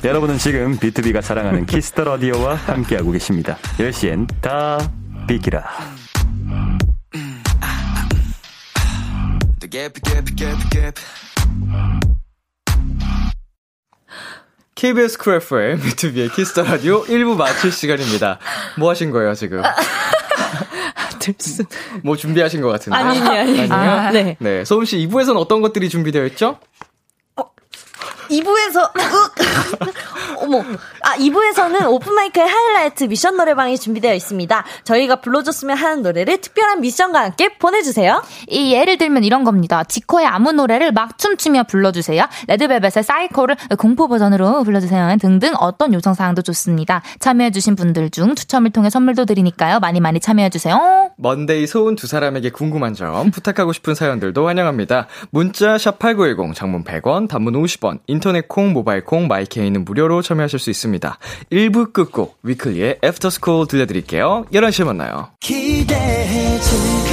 Speaker 7: 여러분은 지금 비투비가 자랑하는 Kiss the Radio와 함께하고 계십니다. 10시엔 다 비키라.
Speaker 2: KBS Cool FM, 비투비의 Kiss the Radio 1부 마칠 시간입니다. 뭐 하신 거예요, 지금? 뭐 준비하신 것 같은데.
Speaker 5: 아니, 아니, 아니.
Speaker 2: 아니요?
Speaker 5: 네.
Speaker 2: 네. 소은 씨 2부에서는 어떤 것들이 준비되어 있죠?
Speaker 5: 2부에서, 어머. 아, 2부에서는 open mic의 하이라이트 미션 노래방이 준비되어 있습니다. 저희가 불러줬으면 하는 노래를 특별한 미션과 함께 보내주세요.
Speaker 4: 이 예를 들면 이런 겁니다. 지코의 아무 노래를 막 춤추며 불러주세요. 레드벨벳의 사이코를 공포 버전으로 불러주세요. 등등 어떤 요청사항도 좋습니다. 참여해주신 분들 중 추첨을 통해 선물도 드리니까요. 많이 많이 참여해주세요.
Speaker 2: 먼데이 소은 두 사람에게 궁금한 점, 부탁하고 싶은 사연들도 환영합니다. 문자 샵8910, 장문 100원, 단문 50원, 인터넷 콩, 모바일 콩, 마이케이는 무료로 참여하실 수 있습니다. 1부 끝곡, 위클리의 애프터스쿨 들려드릴게요. 11시에 만나요.
Speaker 3: 기대해 즐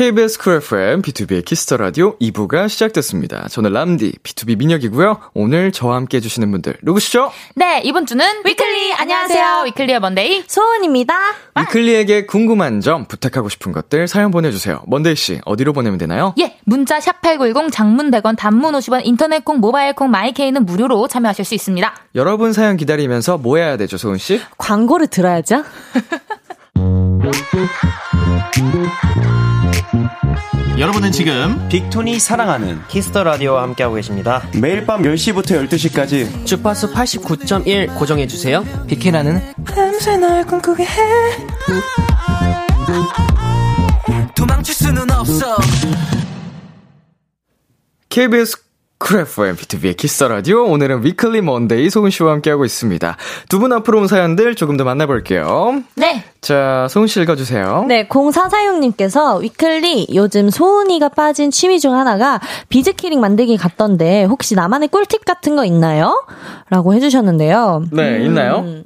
Speaker 2: KBS Cool FM, 비투비의 Kiss the Radio 2부가 시작됐습니다. 저는 람디, B2B 민혁이고요. 오늘 저와 함께 해주시는 분들 누구시죠?
Speaker 4: 네, 이번 주는 위클리. 안녕하세요. 위클리의 먼데이.
Speaker 5: 소은입니다.
Speaker 2: 위클리에게 궁금한 점, 부탁하고 싶은 것들 사연 보내주세요. 먼데이 씨, 어디로 보내면 되나요?
Speaker 4: 예, 문자 샵8910 장문 100원 단문 50원 인터넷 콩 모바일 콩 마이케이는 무료로 참여하실 수 있습니다.
Speaker 2: 여러분 사연 기다리면서 뭐 해야 되죠, 소은 씨?
Speaker 5: 광고를 들어야죠.
Speaker 8: 여러분은 지금
Speaker 9: 빅톤이 사랑하는 Kiss the Radio와 함께하고 계십니다.
Speaker 7: 매일 밤 10시부터 12시까지
Speaker 1: 주파수 89.1 고정해주세요. 비키라는
Speaker 3: 도망칠 수는 없어
Speaker 2: KBS Cool FM, 비투비의 Kiss the Radio. 오늘은 위클리 먼데이 소은 씨와 함께하고 있습니다. 두 분 앞으로 온 사연들 조금 더 만나볼게요.
Speaker 4: 네.
Speaker 2: 자, 소은 씨 읽어주세요.
Speaker 5: 네, 0446님께서 위클리 요즘 소은이가 빠진 취미 중 하나가 비즈키링 만들기 같던데 혹시 나만의 꿀팁 같은 거 있나요? 라고 해주셨는데요.
Speaker 2: 네, 있나요?
Speaker 5: 음,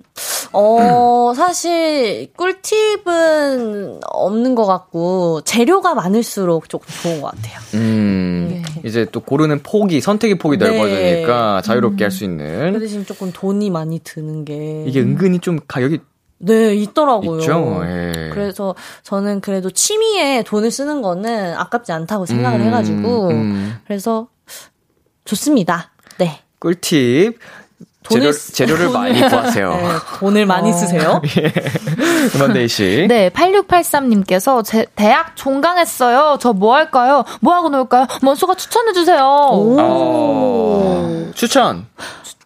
Speaker 5: 어, 사실 꿀팁은 없는 것 같고 재료가 많을수록 조금 좋은 것 같아요.
Speaker 2: 음, 이제 또 고르는 폭이 선택의 폭이
Speaker 5: 네.
Speaker 2: 넓어지니까 자유롭게
Speaker 5: 할수그
Speaker 2: 있는
Speaker 5: 대신 조금 돈이 많이 드는 게
Speaker 2: 이게 은근히 좀 가격이
Speaker 5: 네 있더라고요.
Speaker 2: 있죠. 예.
Speaker 5: 그래서 저는 그래도 취미에 돈을 쓰는 거는 아깝지 않다고 생각을
Speaker 2: 음,
Speaker 5: 해가지고
Speaker 2: 음.
Speaker 5: 그래서 좋습니다. 네.
Speaker 2: 꿀팁. 재료,
Speaker 5: 돈을 쓰-
Speaker 2: 재료 를 많이 구하세요.
Speaker 5: 네, 돈을 많이 쓰세요.
Speaker 2: 음원데이 씨.
Speaker 4: 네, 8683님께서 제 대학 종강했어요. 저 뭐 할까요? 뭐 하고 놀까요? 먼수가 추천해주세요.
Speaker 2: 어, 추천.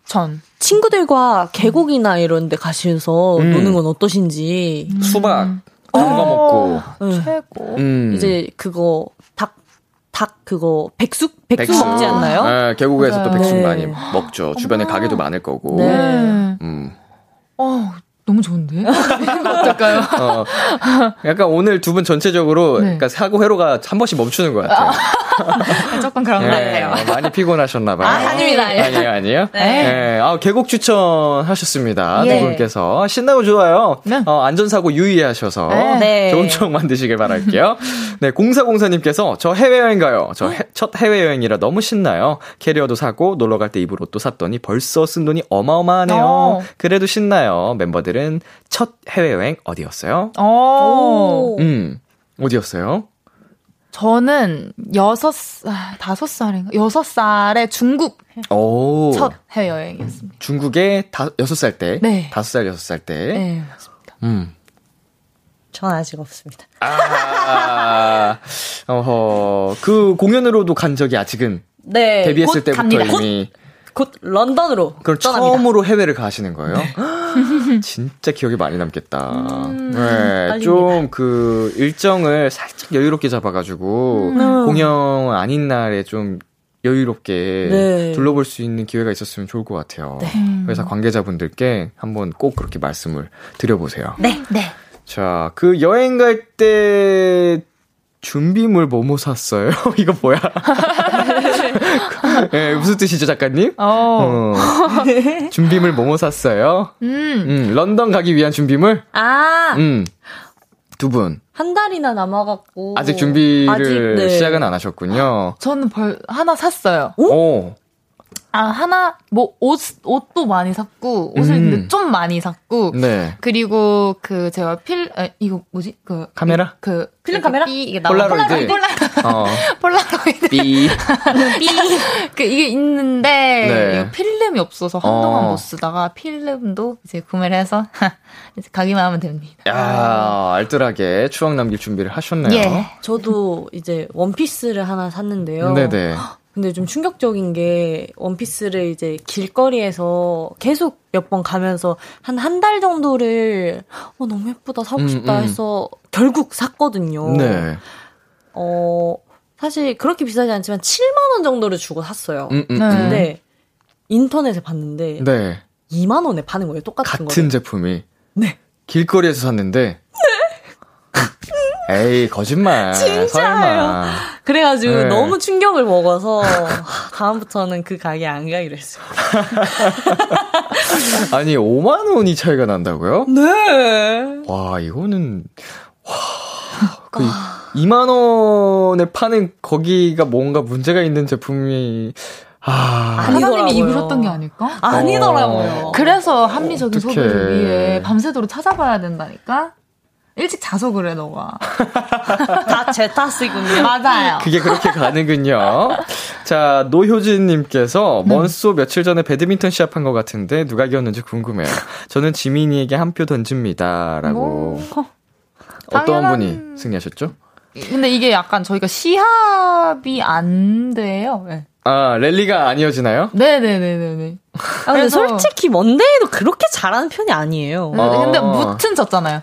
Speaker 4: 전.
Speaker 5: 친구들과 계곡이나 이런 데 가셔서
Speaker 2: 음.
Speaker 5: 노는 건 어떠신지.
Speaker 2: 수박. 큰거 먹고.
Speaker 5: 네.
Speaker 4: 최고.
Speaker 2: 음.
Speaker 5: 이제 그거 닭, 닭 그거 백숙? 백숙,
Speaker 2: 백숙.
Speaker 5: 먹지 않나요?
Speaker 2: 네, 계곡에서 또
Speaker 4: 맞아요.
Speaker 2: 백숙
Speaker 5: 네.
Speaker 2: 많이 먹죠. 주변에 가게도 많을 거고.
Speaker 5: 네.
Speaker 2: 음.
Speaker 4: 어, 너무 좋은데? 어떨까요?
Speaker 2: 어, 약간 오늘 두 분 전체적으로
Speaker 4: 네.
Speaker 2: 그러니까 사고 회로가 한 번씩 멈추는 것 같아요.
Speaker 4: 조금 그런 것
Speaker 2: 네,
Speaker 4: 같아요.
Speaker 2: 많이 피곤하셨나 봐요.
Speaker 5: 아, 아닙니다.
Speaker 2: 아니에요, 아니에요. 네. 아, 계곡 추천하셨습니다.
Speaker 5: 예.
Speaker 2: 네 분께서. 신나고 좋아요.
Speaker 4: 네.
Speaker 2: 어, 안전사고 유의하셔서
Speaker 5: 네.
Speaker 2: 좋은 추억 만드시길 바랄게요. 네, 공사공사님께서 저 해외여행 가요. 저첫 해외여행이라 너무 신나요. 캐리어도 사고 놀러 갈 때 입을 옷도 샀더니 벌써 쓴 돈이 어마어마하네요.
Speaker 4: 어.
Speaker 2: 그래도 신나요. 멤버들은 첫 해외여행 어디였어요?
Speaker 4: 어,
Speaker 2: 음, 어디였어요?
Speaker 4: 저는 여섯 살, 다섯 살인가? 여섯 살에 중국
Speaker 2: 오.
Speaker 4: 첫 해외여행이었습니다.
Speaker 2: 중국에 다, 여섯 살 때.
Speaker 4: 네.
Speaker 2: 다섯 살, 여섯 살 때.
Speaker 4: 네, 맞습니다.
Speaker 2: 음.
Speaker 5: 전 아직 없습니다.
Speaker 2: 아, 어허. 그 공연으로도 간 적이 아직은
Speaker 5: 네.
Speaker 2: 데뷔했을
Speaker 5: 곧
Speaker 2: 때부터
Speaker 5: 갑니다.
Speaker 2: 이미.
Speaker 5: 곧, 곧 런던으로
Speaker 2: 그럼
Speaker 5: 떠납니다.
Speaker 2: 처음으로 해외를 가시는 거예요? 진짜 기억이 많이 남겠다. 네,
Speaker 5: 떨립니다.
Speaker 2: 좀그 일정을 살짝 여유롭게 잡아가지고
Speaker 5: 음.
Speaker 2: 공연 아닌 날에 좀 여유롭게
Speaker 5: 네.
Speaker 2: 둘러볼 수 있는 기회가 있었으면 좋을 것 같아요. 회사 관계자분들께 한번 꼭 그렇게 말씀을 드려보세요.
Speaker 5: 네. 네.
Speaker 2: 자, 그 여행 갈 때 준비물 뭐뭐 샀어요? 이거 뭐야? 예, 무슨 뜻이죠, 작가님?
Speaker 4: 어.
Speaker 2: 어. 준비물 뭐뭐 샀어요?
Speaker 4: 음.
Speaker 2: 음, 런던 가기 위한 준비물?
Speaker 5: 아,
Speaker 2: 음. 두 분.
Speaker 5: 한 달이나 남아갖고.
Speaker 2: 아직 준비를
Speaker 5: 아직, 네.
Speaker 2: 시작은 안 하셨군요.
Speaker 4: 저는 벌 하나 샀어요.
Speaker 2: 오.
Speaker 4: 아 하나 뭐 옷 옷도 많이 샀고 옷을
Speaker 2: 음.
Speaker 4: 근데 좀 많이 샀고
Speaker 2: 네.
Speaker 4: 그리고 그 제가 필 아, 이거 뭐지 그
Speaker 2: 카메라?
Speaker 4: 그
Speaker 5: 필름 카메라?
Speaker 4: 삐 이게 나와
Speaker 2: 폴라로이드.
Speaker 4: 폴라로이드
Speaker 2: 어.
Speaker 4: 폴라로이드
Speaker 2: 삐.
Speaker 4: 그 이게 있는데
Speaker 2: 네.
Speaker 4: 필름이 없어서 한동안
Speaker 2: 어.
Speaker 4: 못 쓰다가 필름도 이제 구매를 해서 이제 가기만 하면 됩니다.
Speaker 2: 야, 알뜰하게 추억 남길 준비를 하셨네요.
Speaker 4: 예.
Speaker 5: 저도 이제 원피스를 하나 샀는데요.
Speaker 2: 네네.
Speaker 5: 근데 좀 충격적인 게 원피스를 이제 길거리에서 계속 몇 번 가면서 한 한 달 정도를 어 너무 예쁘다 사고
Speaker 2: 음,
Speaker 5: 싶다
Speaker 2: 음.
Speaker 5: 해서 결국 샀거든요.
Speaker 2: 네.
Speaker 5: 어 사실 그렇게 비싸지 않지만 7만 원 정도를 주고 샀어요.
Speaker 2: 음, 음,
Speaker 4: 네.
Speaker 2: 음.
Speaker 5: 근데 인터넷에 봤는데
Speaker 2: 네.
Speaker 5: 2만 원에 파는 거예요. 똑같은
Speaker 2: 같은
Speaker 5: 거를.
Speaker 2: 제품이.
Speaker 5: 네.
Speaker 2: 길거리에서 샀는데. 에이, 거짓말.
Speaker 5: 진짜예요.
Speaker 2: 설마.
Speaker 5: 그래가지고
Speaker 2: 네.
Speaker 5: 너무 충격을 먹어서 다음부터는 그 가게 안 가기로 했어요.
Speaker 2: 아니, 5만 원이 차이가 난다고요?
Speaker 5: 네.
Speaker 2: 와, 이거는, 와, 그, 2만 원에 파는 거기가 뭔가 문제가 있는 제품이, 아,
Speaker 5: 아니더라고요.
Speaker 4: 사장님이 입으셨던 게 아닐까?
Speaker 5: 아니더라고요.
Speaker 2: 어.
Speaker 4: 그래서 합리적인. 소비를 위해 밤새도록 찾아봐야 된다니까? 일찍 자서 그래, 너가.
Speaker 5: 다 제 탓이군요.
Speaker 4: 맞아요.
Speaker 2: 그게 그렇게 가는군요. 자, 노효진님께서
Speaker 4: 네.
Speaker 2: 먼소 며칠 전에 배드민턴 시합한 것 같은데 누가 이겼는지 궁금해요. 저는 지민이에게 한 표 던집니다. 라고. 어떤
Speaker 4: 당연한-
Speaker 2: 분이 승리하셨죠?
Speaker 4: 근데 이게 약간 저희가 시합이 안 돼요. 네.
Speaker 2: 아, 랠리가 아니어지나요?
Speaker 4: 네네네네네.
Speaker 5: 아, 근데
Speaker 4: 그래서-
Speaker 5: 솔직히 먼데이도 그렇게 잘하는 편이 아니에요.
Speaker 4: 네, 근데
Speaker 2: 어.
Speaker 4: 무튼 졌잖아요.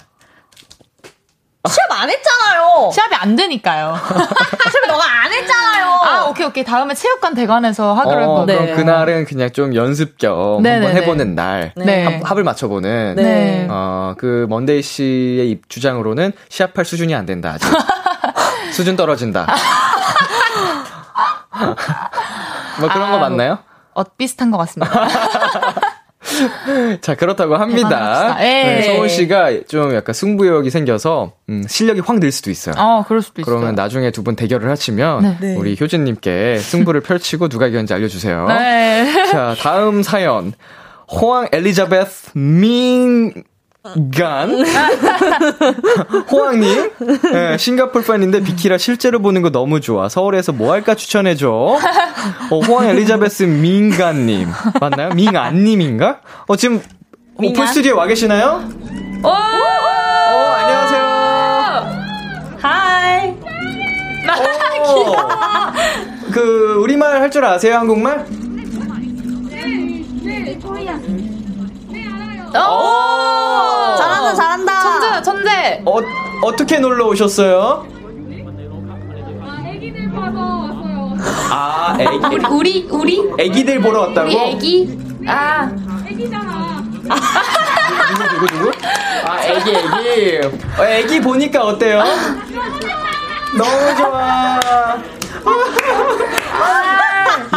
Speaker 5: 시합 안 했잖아요.
Speaker 4: 시합이 안 되니까요.
Speaker 5: 시합 너가 안 했잖아요.
Speaker 4: 아, 오케이, 오케이. 다음에 체육관 대관에서 하기로
Speaker 2: 어,
Speaker 4: 했거든요.
Speaker 2: 그럼 그날은 그냥 좀 연습 겸
Speaker 4: 네네네.
Speaker 2: 한번 해보는 날.
Speaker 4: 네.
Speaker 2: 합- 합을 맞춰보는.
Speaker 4: 네.
Speaker 2: 어, 그, 먼데이 씨의 입- 주장으로는 시합할 수준이 안 된다, 아직. 수준 떨어진다. 뭐 그런 거
Speaker 4: 아,
Speaker 2: 맞나요?
Speaker 4: 어, 비슷한 것 같습니다.
Speaker 2: 자, 그렇다고 합니다.
Speaker 4: 예.
Speaker 2: 네, 서원 씨가 좀 약간 승부욕이 생겨서 음, 실력이 확 늘 수도 있어요.
Speaker 4: 어, 그럴 수도 있어요.
Speaker 2: 그러면 나중에 두 분 대결을 하시면
Speaker 4: 네.
Speaker 2: 우리 효진 님께 승부를 펼치고 누가 이겼는지 알려 주세요.
Speaker 4: 네.
Speaker 2: 자, 다음 사연. 호황 엘리자베스 민, 간 호황님 네, 싱가폴 팬인데 비키라 실제로 보는 거 너무 좋아 서울에서 뭐 할까 추천해줘 어, 호황 엘리자베스 민간님 맞나요? 민안님인가? 어 지금 오픈 스튜디오에 와 계시나요?
Speaker 4: 오!
Speaker 2: 어 안녕하세요
Speaker 5: Hi.
Speaker 2: 어, 그 우리말 할 줄 아세요 한국말?
Speaker 4: 오!
Speaker 5: 잘한다, 잘한다.
Speaker 4: 천재야, 천재.
Speaker 2: 어, 어떻게 놀러 오셨어요? 아, 애기,
Speaker 4: 우리, 우리, 우리?
Speaker 2: 애기들 보러 왔다고?
Speaker 4: 우리 애기? 아.
Speaker 2: 누구, 누구, 누구? 아, 애기, 애기. 어, 애기 보니까 어때요? 너무 좋아.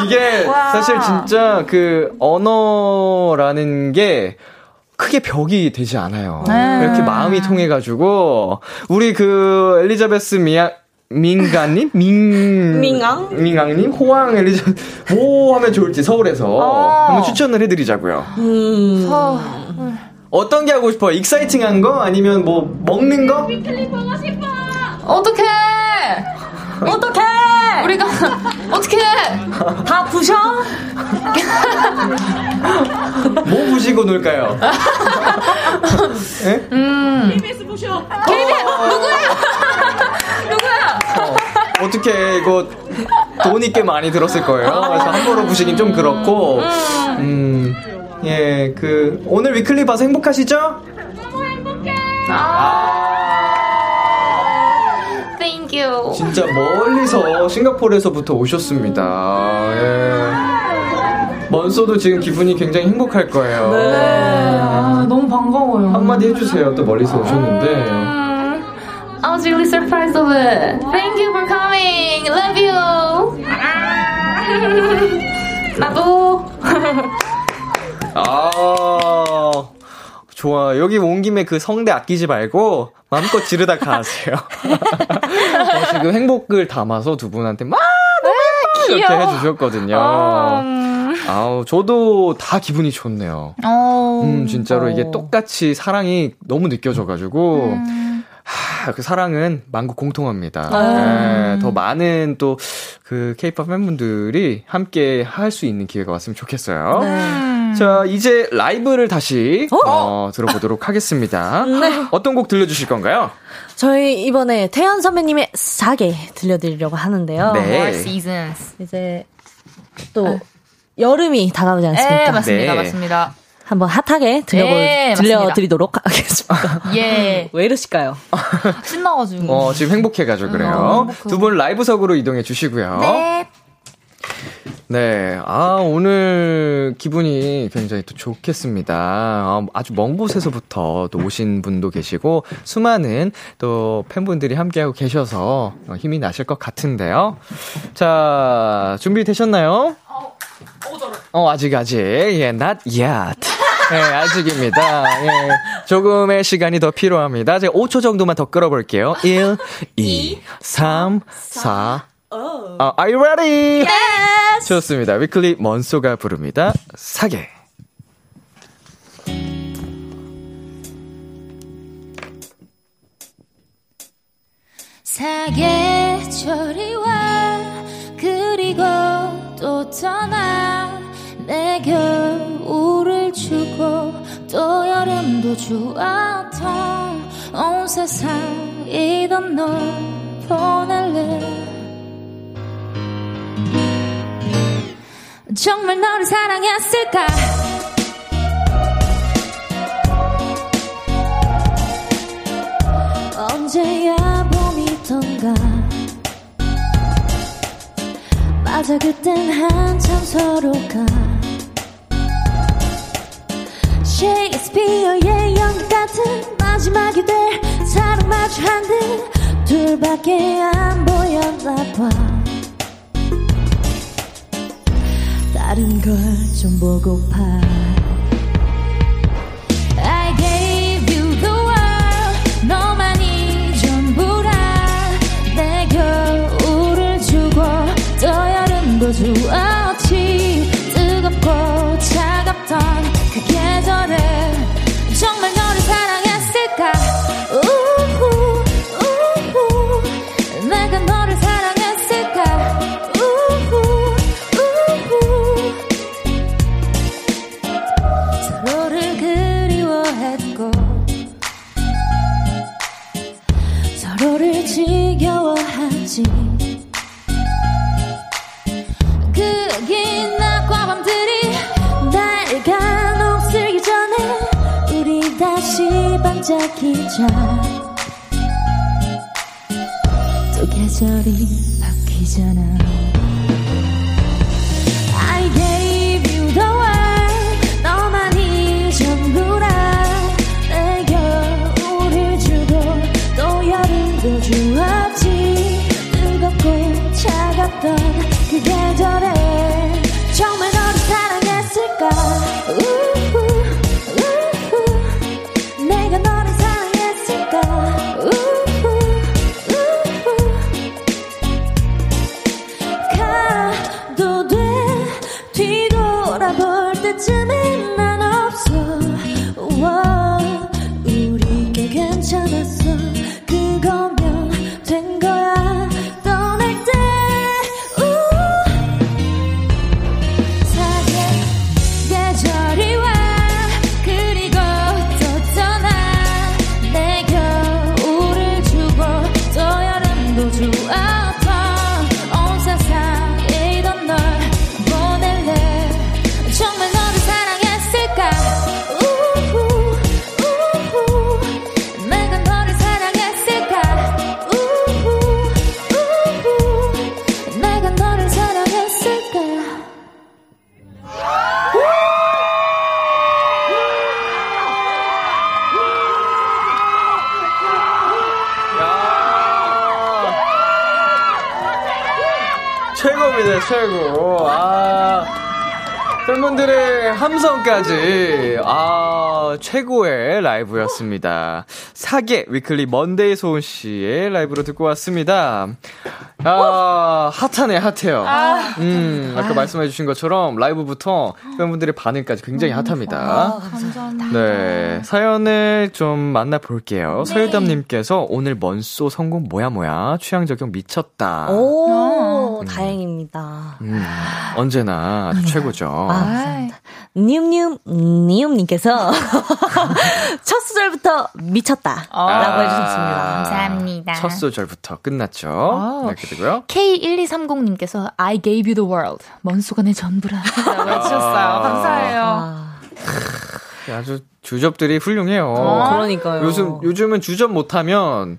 Speaker 2: 이게 사실 진짜 그 언어라는 게 크게 벽이 되지 않아요.
Speaker 4: 네.
Speaker 2: 이렇게 마음이 통해가지고 우리 그 엘리자베스 미아 민가님? 민.
Speaker 5: 민강?
Speaker 2: 민강님? 호황 엘리자, 뭐 하면 좋을지 서울에서
Speaker 4: 어.
Speaker 2: 한번 추천을 해드리자고요.
Speaker 5: 음.
Speaker 2: 어떤 게 하고 싶어? 익사이팅한 거? 아니면 뭐, 먹는 거?
Speaker 4: 어떡해!
Speaker 5: 어떡해!
Speaker 4: 우리가, 어떡해!
Speaker 5: 다 부셔?
Speaker 2: 뭐 부시고 놀까요? 예?
Speaker 4: 음. KBS 보셔. KBS, 누구야? 누구야?
Speaker 2: 어, 어떻게 이거 돈이 꽤 많이 들었을 거예요. 그래서 함부로 부시긴 좀 그렇고, 음, 예, 그, 오늘 위클리 봐서 행복하시죠?
Speaker 4: You.
Speaker 2: 진짜 멀리서 싱가포르에서부터 오셨습니다. 예. 먼소도 지금 기분이 굉장히 행복할 거예요.
Speaker 4: 아, 너무 반가워요.
Speaker 2: 한마디 해주세요. 또 멀리서 오셨는데.
Speaker 4: I was really surprised of it. Thank you for coming. Love you. 나도.
Speaker 2: 아, 좋아. 여기 온 김에 그 성대 아끼지 말고 마음껏 지르다 가세요. 어, 지금 행복을 담아서 두 분한테 막 이렇게
Speaker 4: 귀여워.
Speaker 2: 해주셨거든요.
Speaker 4: 음.
Speaker 2: 아우, 저도 다 기분이 좋네요.
Speaker 4: 어.
Speaker 2: 음, 진짜로 이게 똑같이 사랑이 너무 느껴져가지고, 하, 그 사랑은 만국 공통합니다. 예, 더 많은 또 그 케이팝 팬분들이 함께 할 수 있는 기회가 왔으면 좋겠어요. 자, 이제 라이브를 다시 어, 들어보도록 하겠습니다. 어떤 곡 들려주실 건가요?
Speaker 5: 저희 이번에 태연 선배님의 사계 들려드리려고 하는데요.
Speaker 2: 네.
Speaker 5: 이제 또 여름이 다가오지 않습니까?
Speaker 4: 네, 맞습니다.
Speaker 2: 네.
Speaker 4: 맞습니다.
Speaker 5: 한번 핫하게 들려보,
Speaker 4: 네, 맞습니다.
Speaker 5: 들려드리도록 하겠습니다.
Speaker 4: 예.
Speaker 5: 왜 이러실까요?
Speaker 4: 신나가지고.
Speaker 2: 어, 지금 행복해가지고 그래요.
Speaker 4: 행복하고.
Speaker 2: 두분 라이브석으로 이동해 주시고요.
Speaker 4: 네.
Speaker 2: 네, 아, 오늘 기분이 굉장히 또 좋겠습니다. 아, 아주 먼 곳에서부터 또 오신 분도 계시고, 수많은 또 팬분들이 함께하고 계셔서 어, 힘이 나실 것 같은데요. 자, 준비되셨나요? 어, 아직, 아직. 예, not yet. 예, 아직입니다. 예, 조금의 시간이 더 필요합니다. 제가 5초 정도만 더 끌어볼게요. 1, 2, 3, 4. 어, are you ready? 좋습니다. 위클리 먼소가 부릅니다. 사계.
Speaker 6: 사계절이 와 그리고 또 떠나 내 겨울을 주고 또 여름도 주었던 온 세상이던 널 보낼 정말 너를 사랑했을까? 언제야 봄이던가? 맞아 그땐 한참 서로가 셰익스피어의 연극 같은 마지막이 될 사랑 마주한 듯 둘밖에 안 보였나 봐 다른 걸 좀 보고파 반
Speaker 2: 라이브였습니다. 사계 위클리 먼데이 소은 씨의 라이브로 듣고 왔습니다. 아, 핫하네, 핫해요. 음, 아까 말씀해 주신 것처럼 라이브부터 팬분들의 반응까지 굉장히 핫합니다.
Speaker 4: 감사합니다.
Speaker 2: 네, 사연을 좀 만나볼게요. 서유담님께서 오늘 먼소 선곡 뭐야 뭐야 취향 적용 미쳤다.
Speaker 5: 오, 다행입니다.
Speaker 2: 음, 언제나 아주 최고죠.
Speaker 5: 아, 니움니움, 니움님께서 첫 소절부터 미쳤다. 라고 해주셨습니다.
Speaker 4: 감사합니다.
Speaker 2: 첫 소절부터 끝났죠.
Speaker 4: 아.
Speaker 2: 네, 그리고요.
Speaker 4: K1230님께서 I gave you the world. 먼소가 내 전부라. 라고 해주셨어요. 감사해요.
Speaker 2: 네, 아주 주접들이 훌륭해요.
Speaker 5: 어, 그러니까요.
Speaker 2: 요즘, 요즘은 주접 못하면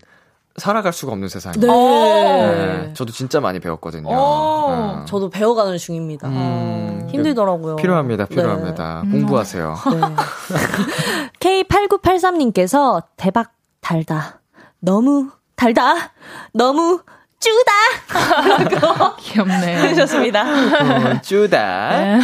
Speaker 2: 살아갈 수가 없는 세상이에요.
Speaker 5: 네.
Speaker 2: 네, 저도 진짜 많이 배웠거든요.
Speaker 5: 어,
Speaker 2: 네.
Speaker 5: 저도 배워가는 중입니다.
Speaker 2: 음,
Speaker 5: 힘들더라고요.
Speaker 2: 필요합니다,
Speaker 5: 네.
Speaker 2: 필요합니다. 공부하세요.
Speaker 5: K8983님께서 대박 달다. 너무 달다. 너무 쭈다.
Speaker 4: 귀엽네.
Speaker 5: 해주셨습니다.
Speaker 2: 어, 쭈다.
Speaker 4: 네.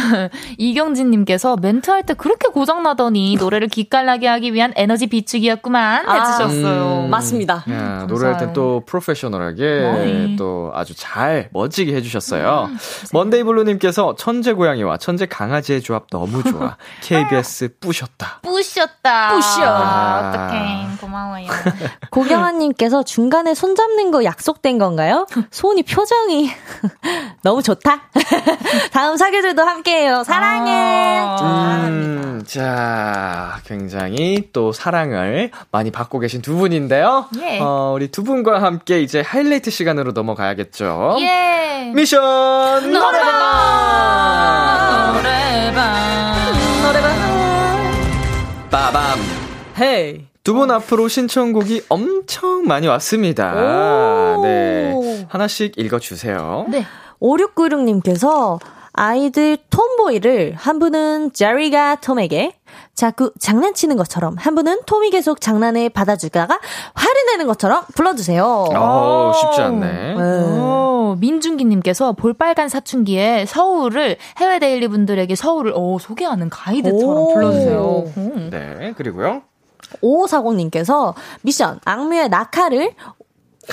Speaker 4: 이경진님께서 멘트할 때 그렇게 고장나더니 노래를 기깔나게 하기 위한 에너지 비축이었구만 해주셨어요.
Speaker 2: 음.
Speaker 5: 맞습니다.
Speaker 2: 야, 노래할 때또 프로페셔널하게
Speaker 4: 네.
Speaker 2: 또 아주 잘 멋지게 해주셨어요. 먼데이 블루님께서 천재 고양이와 천재 강아지의 조합 너무 좋아. KBS 뿌셨다.
Speaker 4: 뿌셨다.
Speaker 5: 뿌셔.
Speaker 4: 아, 어떡해. 고마워요.
Speaker 5: 고경아님께서 중간에 손 잡는 거 약속된 건가요? 손이 표정이 너무 좋다. 다음 사계절도 함께해요. 사랑해.
Speaker 2: 음, 자, 굉장히 또 사랑을 많이 받고 계신 두 분인데요.
Speaker 4: 예.
Speaker 2: 어, 우리 두 분과 함께 이제 하이라이트 시간으로 넘어가야겠죠.
Speaker 4: 예.
Speaker 2: 미션 노래방! 빠밤!
Speaker 5: Hey.
Speaker 2: 두분 앞으로 신청곡이 엄청 많이 왔습니다.
Speaker 5: 오.
Speaker 2: 네. 하나씩 읽어주세요.
Speaker 4: 네.
Speaker 5: 5696님께서 아이들 Tomboy를 한 분은 제리가 톰에게 자꾸 장난치는 것처럼 한 분은 톰이 계속 장난에 받아주다가 화를 내는 것처럼 불러주세요.
Speaker 2: 어, 쉽지 않네.
Speaker 5: 네.
Speaker 4: 오, 민준기님께서 볼빨간 사춘기의 서울을 해외 데일리 분들에게 서울을 어, 소개하는 가이드처럼
Speaker 5: 오.
Speaker 4: 불러주세요. 음.
Speaker 2: 네, 그리고요.
Speaker 5: 5540님께서 미션 악뮤의 낙하를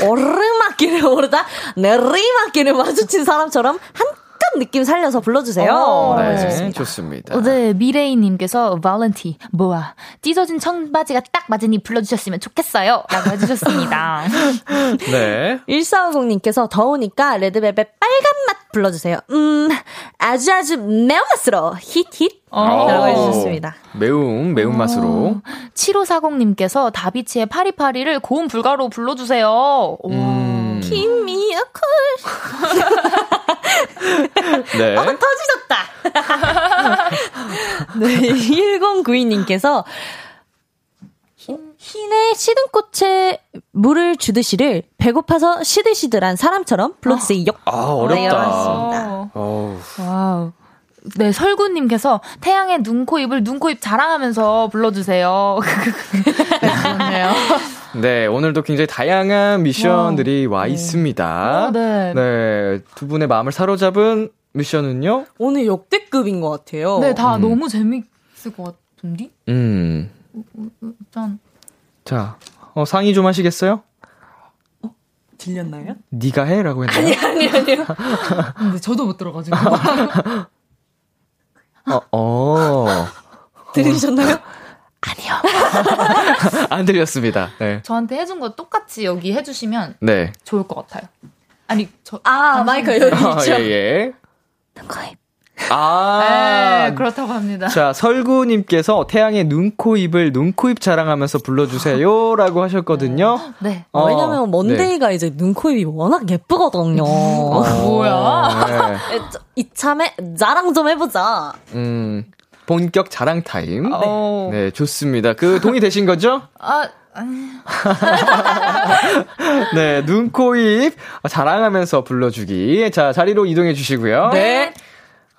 Speaker 5: 오르막길을 오르다 내리막길을 마주친 사람처럼 한껏 느낌 살려서 불러주세요.
Speaker 4: 어,
Speaker 5: 라고
Speaker 2: 네,
Speaker 5: 해주셨습니다.
Speaker 2: 좋습니다.
Speaker 4: 어, 네, 미레이님께서 발렌티, 뭐야, 찢어진 청바지가 딱 맞으니 불러주셨으면 좋겠어요. 라고 해주셨습니다.
Speaker 2: 네.
Speaker 5: 1450님께서 더우니까 레드벨벳 빨간 맛 불러주세요. 음, 아주 아주 매운맛으로 힛힛.
Speaker 4: 어.
Speaker 5: 라고 해주셨습니다.
Speaker 2: 매운, 매운맛으로.
Speaker 4: 7540님께서 다비치의 팔이팔이를 고음 불가로 불러주세요. 오.
Speaker 2: 음,
Speaker 5: Give me a call.
Speaker 2: 네.
Speaker 5: 어, 터지셨다. 네, 1092님께서 흰의 시든 꽃에 물을 주듯이를 배고파서 시들시들한 사람처럼 불러주세요.
Speaker 2: 아,
Speaker 5: 네,
Speaker 2: 어렵다. 어우.
Speaker 4: 와우. 네, 설구님께서 태양의 눈, 코, 입을 눈, 코, 입 자랑하면서 불러주세요. 네, 좋네요.
Speaker 2: 네, 오늘도 굉장히 다양한 미션들이 와 있습니다.
Speaker 4: 어, 네.
Speaker 2: 네, 두 분의 마음을 사로잡은 미션은요?
Speaker 5: 오늘 역대급인 것 같아요.
Speaker 4: 네, 다
Speaker 2: 음.
Speaker 4: 너무 재밌을 것 같은데?
Speaker 2: 음.
Speaker 4: 일단.
Speaker 2: 자, 어, 상의 좀 하시겠어요?
Speaker 5: 들렸나요?
Speaker 2: 네가 해라고 했나요?
Speaker 5: 아니, 아니, 아니요.
Speaker 4: 근데 저도 못 들어가지고.
Speaker 2: 어, 어.
Speaker 5: 들으셨나요?
Speaker 2: 안 들렸습니다. 네.
Speaker 4: 저한테 해준 거 똑같이 여기 해주시면
Speaker 2: 네.
Speaker 4: 좋을 것 같아요. 아니, 저.
Speaker 5: 아, 마이크 여기
Speaker 2: 아,
Speaker 5: 있죠.
Speaker 2: 예, 예.
Speaker 5: 눈 코입.
Speaker 2: 아.
Speaker 4: 네, 그렇다고 합니다.
Speaker 2: 자, 설구님께서 태양의 눈, 코, 입을 눈, 코, 입 자랑하면서 불러주세요. 라고 하셨거든요.
Speaker 4: 네.
Speaker 2: 어,
Speaker 5: 왜냐면 먼데이가 이제 눈 코 입이 워낙 예쁘거든요.
Speaker 4: 뭐야?
Speaker 2: 네.
Speaker 5: 에, 저, 이참에 자랑 좀 해보자.
Speaker 2: 음, 본격 자랑 타임.
Speaker 4: 어.
Speaker 2: 네, 좋습니다. 그 동의 되신 거죠?
Speaker 4: 아, 아니.
Speaker 2: 네, 눈, 코, 입 자랑하면서 불러주기. 자, 자리로 이동해 주시고요.
Speaker 5: 네.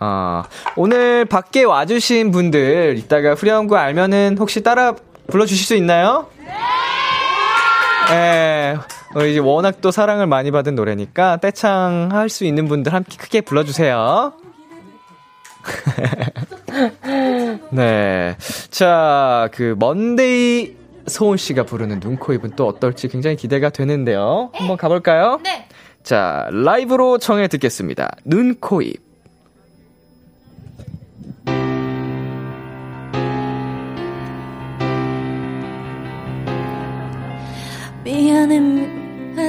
Speaker 2: 아, 오늘 밖에 와주신 분들 이따가 후렴구 알면은 혹시 따라 불러주실 수 있나요? 네. 어, 이제 워낙 또 사랑을 많이 받은 노래니까 떼창 할 수 있는 분들 함께 크게 불러주세요. 네. 자, 그, 먼데이 소은 씨가 부르는 눈, 코, 입은 또 어떨지 굉장히 기대가 되는데요. 한번 가볼까요?
Speaker 4: 네.
Speaker 2: 자, 라이브로 청해 듣겠습니다. 눈, 코, 입.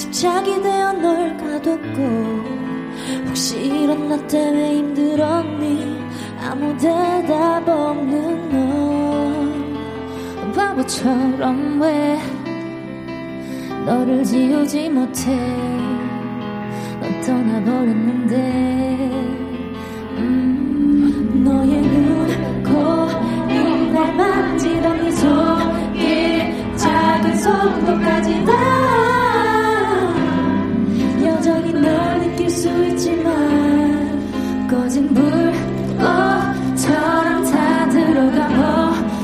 Speaker 6: 집착이 되어 널 가뒀고 혹시 이런 나 때문에 힘들었니? 아무 대답 없는 너. 바보처럼 왜 너를 지우지 못해? 넌 떠나버렸는데. 음, 너의 눈, 코, 입, 날 만지던 네 손길 작은 속도까지 다 여전히 널 느낄 수 있지만 꺼진 불꽃처럼 다 들어가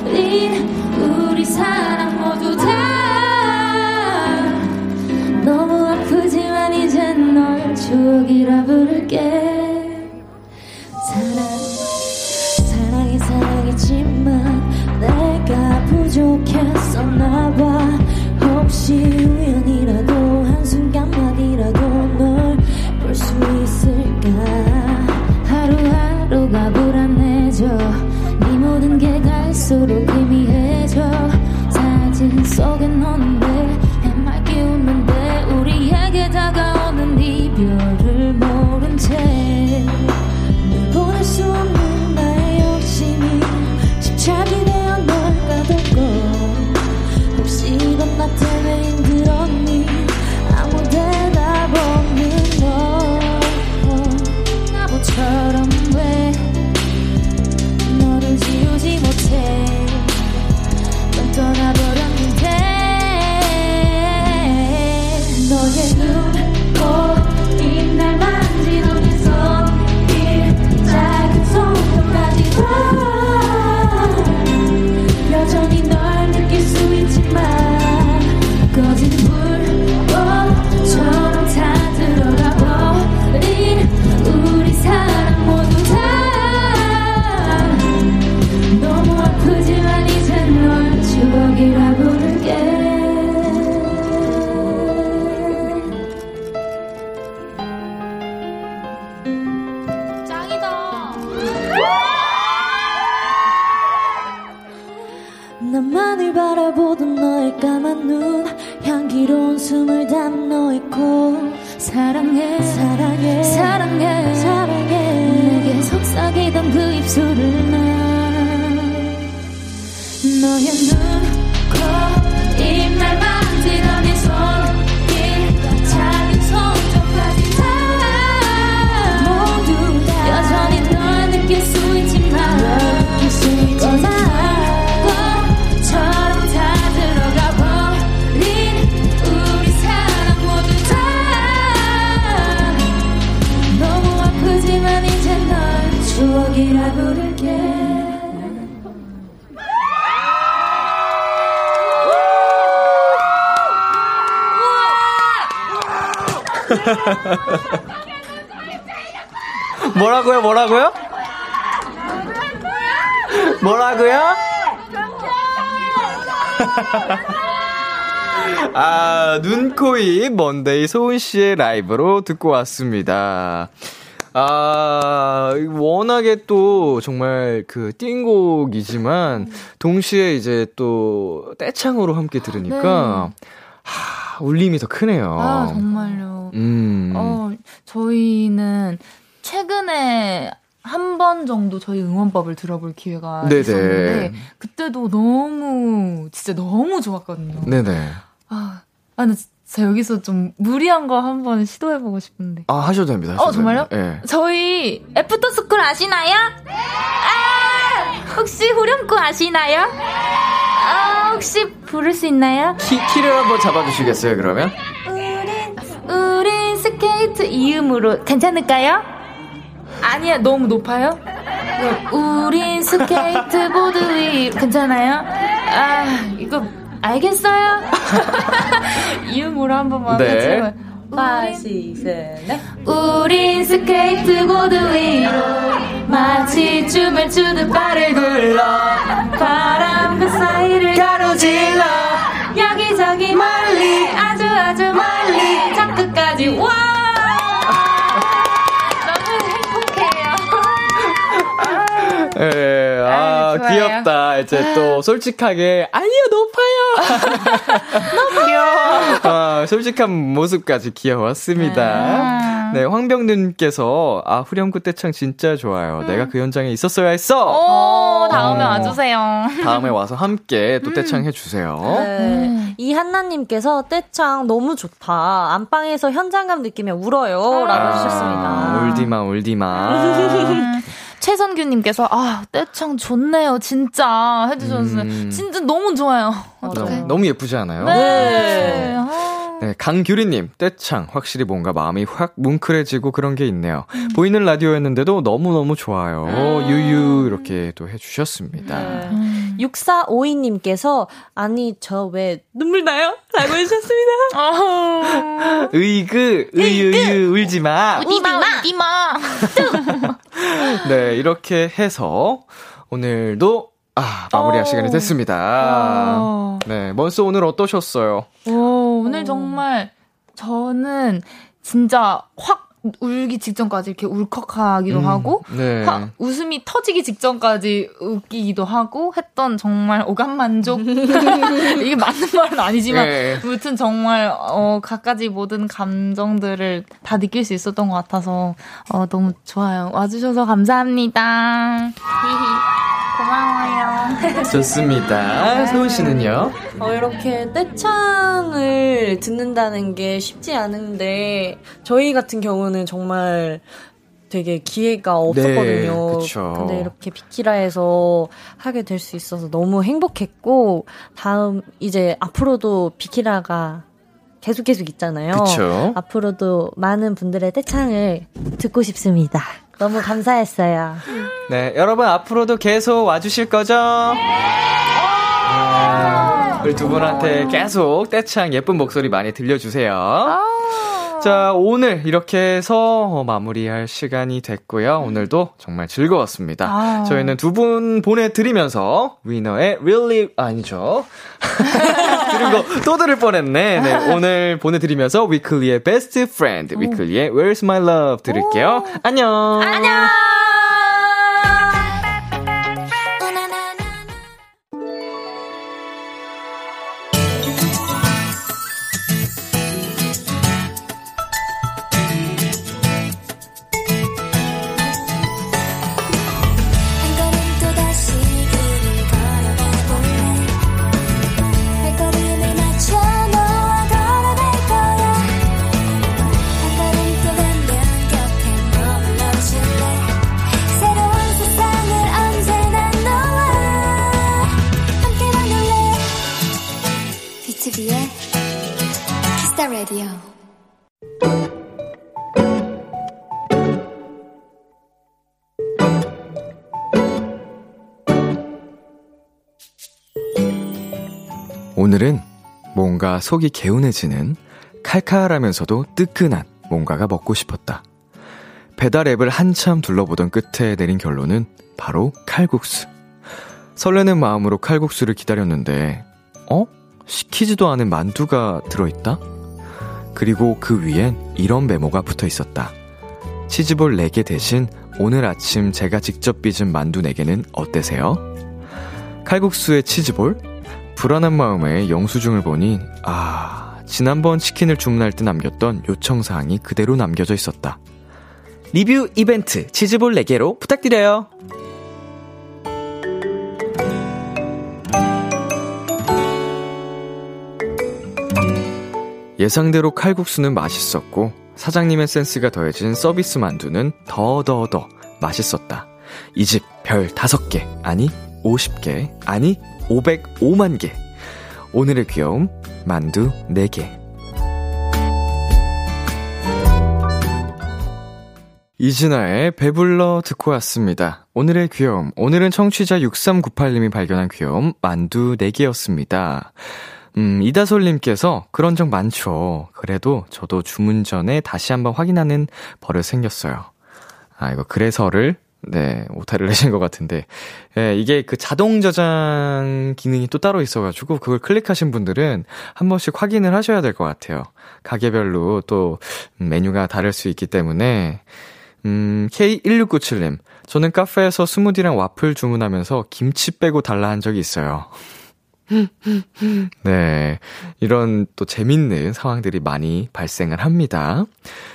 Speaker 6: 버린 우리 사랑 모두 다. 너무 아프지만 이젠 널 추억이라 부를게
Speaker 2: 먼데이 소은 씨의 라이브로 듣고 왔습니다. 아, 워낙에 또 정말 그 띵곡이지만, 동시에 이제 또 떼창으로 함께 들으니까, 하, 울림이 더 크네요.
Speaker 4: 아, 정말요.
Speaker 2: 음.
Speaker 4: 어, 저희는 최근에 한번 정도 저희 응원법을 들어볼 기회가
Speaker 2: 네네.
Speaker 4: 있었는데 그때도 너무 진짜 너무 좋았거든요.
Speaker 2: 네네.
Speaker 4: 아, 아 근데 진짜 여기서 좀 무리한 거 한번 시도해보고 싶은데.
Speaker 2: 아, 하셔도 됩니다. 하셔도
Speaker 4: 어 정말요?
Speaker 2: 됩니다. 예.
Speaker 4: 저희 After School 아시나요? 아, 혹시 후렴구 아시나요? 아, 혹시 부를 수 있나요?
Speaker 2: 키, 키를 한번 잡아주시겠어요, 그러면?
Speaker 4: 우린 스케이트 이 음으로 괜찮을까요? 아니야, 너무 높아요? 우린 스케이트보드 위 괜찮아요? 아, 이거 알겠어요? 이 음으로 한 번만
Speaker 2: 네.
Speaker 4: 같이 해봐요. 우린 스케이트보드 위로 마치 춤을 추듯 발을 굴러 바람 그 사이를 가로질러 여기저기 멀리 아주 아주 멀리 저 끝까지. 와! 너무 행복해요.
Speaker 2: 예, 아,
Speaker 4: 아, 좋아요.
Speaker 2: 귀엽다. 이제 또 솔직하게, 아니요, 높아요.
Speaker 4: 너무 귀여워
Speaker 2: 아, 솔직한 모습까지 귀여웠습니다. 네, 황병준께서, 아, 후렴구 떼창 진짜 좋아요. 내가 그 현장에 있었어야 했어.
Speaker 4: 오 다음에
Speaker 2: 어.
Speaker 4: 와주세요
Speaker 2: 다음에 와서 함께 또 떼창 해주세요.
Speaker 5: 네. 이한나님께서 떼창 너무 좋다. 안방에서 현장감 느끼며 울어요. 라고 해주셨습니다.
Speaker 2: 아, 울디마, 울디마.
Speaker 4: 음. 최선규님께서 아 떼창 좋네요 진짜 해주셨어요
Speaker 2: 음.
Speaker 4: 진짜 너무 좋아요
Speaker 2: 너무, 너무 예쁘지 않아요?
Speaker 4: 네.
Speaker 2: 네, 강규리님, 떼창. 확실히 뭔가 마음이 확 뭉클해지고 그런 게 있네요.
Speaker 4: 음.
Speaker 2: 보이는 라디오였는데도 너무너무 좋아요. 유유, 이렇게 또 해주셨습니다.
Speaker 5: 네. 6452님께서, 아니, 저 왜 눈물 나요? 라고 해주셨습니다.
Speaker 2: 으이그, 으유유, 울지 마.
Speaker 4: 우디마 우디마
Speaker 2: 네, 이렇게 해서 오늘도 아, 마무리할 시간이 됐습니다. 네, 먼스 오늘 어떠셨어요?
Speaker 4: 오, 오늘 정말 저는 진짜 확 울기 직전까지 이렇게 울컥하기도
Speaker 2: 음,
Speaker 4: 하고
Speaker 2: 네.
Speaker 4: 확 웃음이 터지기 직전까지 웃기기도 하고 했던 정말 오감 만족 이게 맞는 말은 아니지만
Speaker 2: 네.
Speaker 4: 아무튼 정말 어 갖가지 모든 감정들을 다 느낄 수 있었던 것 같아서 어 너무 좋아요 와주셔서 감사합니다
Speaker 2: 좋습니다. 소은 씨는요?
Speaker 5: 어, 이렇게 떼창을 듣는다는 게 쉽지 않은데, 저희 같은 경우는 정말 되게 기회가 없었거든요.
Speaker 2: 네, 그쵸.
Speaker 5: 근데 이렇게 비키라에서 하게 될 수 있어서 너무 행복했고, 다음, 이제 앞으로도 비키라가 계속 계속 있잖아요.
Speaker 2: 그쵸.
Speaker 5: 앞으로도 많은 분들의 떼창을 듣고 싶습니다. 너무 감사했어요.
Speaker 2: 네, 여러분 앞으로도 계속 와주실 거죠? 네, 우리 두 분한테 계속 떼창 예쁜 목소리 많이 들려주세요. 자, 오늘 이렇게 해서 어, 마무리할 시간이 됐고요. 오늘도 정말 즐거웠습니다.
Speaker 4: 아.
Speaker 2: 저희는 두 분 보내드리면서 위너의 Really 아니죠. 들은 거또 들을 뻔했네. 네, 오늘 보내드리면서 위클리의 Best Friend, 위클리의 Where's My Love 들을게요. 안녕.
Speaker 4: 안녕 Kiss the Radio
Speaker 2: 오늘은 뭔가 속이 개운해지는 칼칼하면서도 뜨끈한 뭔가가 먹고 싶었다. 배달 앱을 한참 둘러보던 끝에 내린 결론은 바로 칼국수. 설레는 마음으로 칼국수를 기다렸는데, 어? 시키지도 않은 만두가 들어있다? 그리고 그 위엔 이런 메모가 붙어 있었다. 치즈볼 4개 대신 오늘 아침 제가 직접 빚은 만두 4개는 어때세요? 칼국수에 치즈볼? 불안한 마음에 영수증을 보니, 아, 지난번 치킨을 주문할 때 남겼던 요청사항이 그대로 남겨져 있었다.
Speaker 1: 리뷰 이벤트 치즈볼 4개로 부탁드려요.
Speaker 2: 예상대로 칼국수는 맛있었고 사장님의 센스가 더해진 서비스 만두는 더더더 맛있었다. 이 집 별 5개, 아니 50개, 아니 505만 개. 오늘의 귀여움 만두 4개. 이진아의 배불러 듣고 왔습니다. 오늘의 귀여움. 오늘은 청취자 6398님이 발견한 귀여움 만두 4개였습니다. 음, 이다솔님께서 그런 적 많죠. 그래도 저도 주문 전에 다시 한번 확인하는 버릇 생겼어요. 아, 이거 그래서를, 네, 오타를 내신 것 같은데. 예, 이게 그 자동 저장 기능이 또 따로 있어가지고 그걸 클릭하신 분들은 한 번씩 확인을 하셔야 될 것 같아요. 가게별로 또 메뉴가 다를 수 있기 때문에. 음, K1697님. 저는 카페에서 스무디랑 와플 주문하면서 김치 빼고 달라 한 적이 있어요. 네. 이런 또 재밌는 상황들이 많이 발생을 합니다.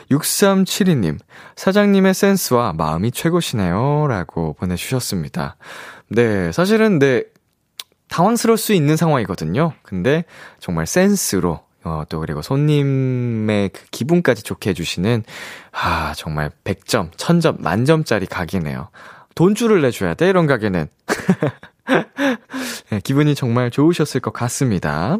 Speaker 2: 6372님, 사장님의 센스와 마음이 최고시네요. 라고 보내주셨습니다. 네. 사실은, 네. 당황스러울 수 있는 상황이거든요. 근데 정말 센스로, 어, 또 그리고 손님의 그 기분까지 좋게 해주시는, 아, 정말 100점, 1000점, 만점짜리 가게네요. 돈줄을 내줘야 돼, 이런 가게는. 네, 기분이 정말 좋으셨을 것 같습니다.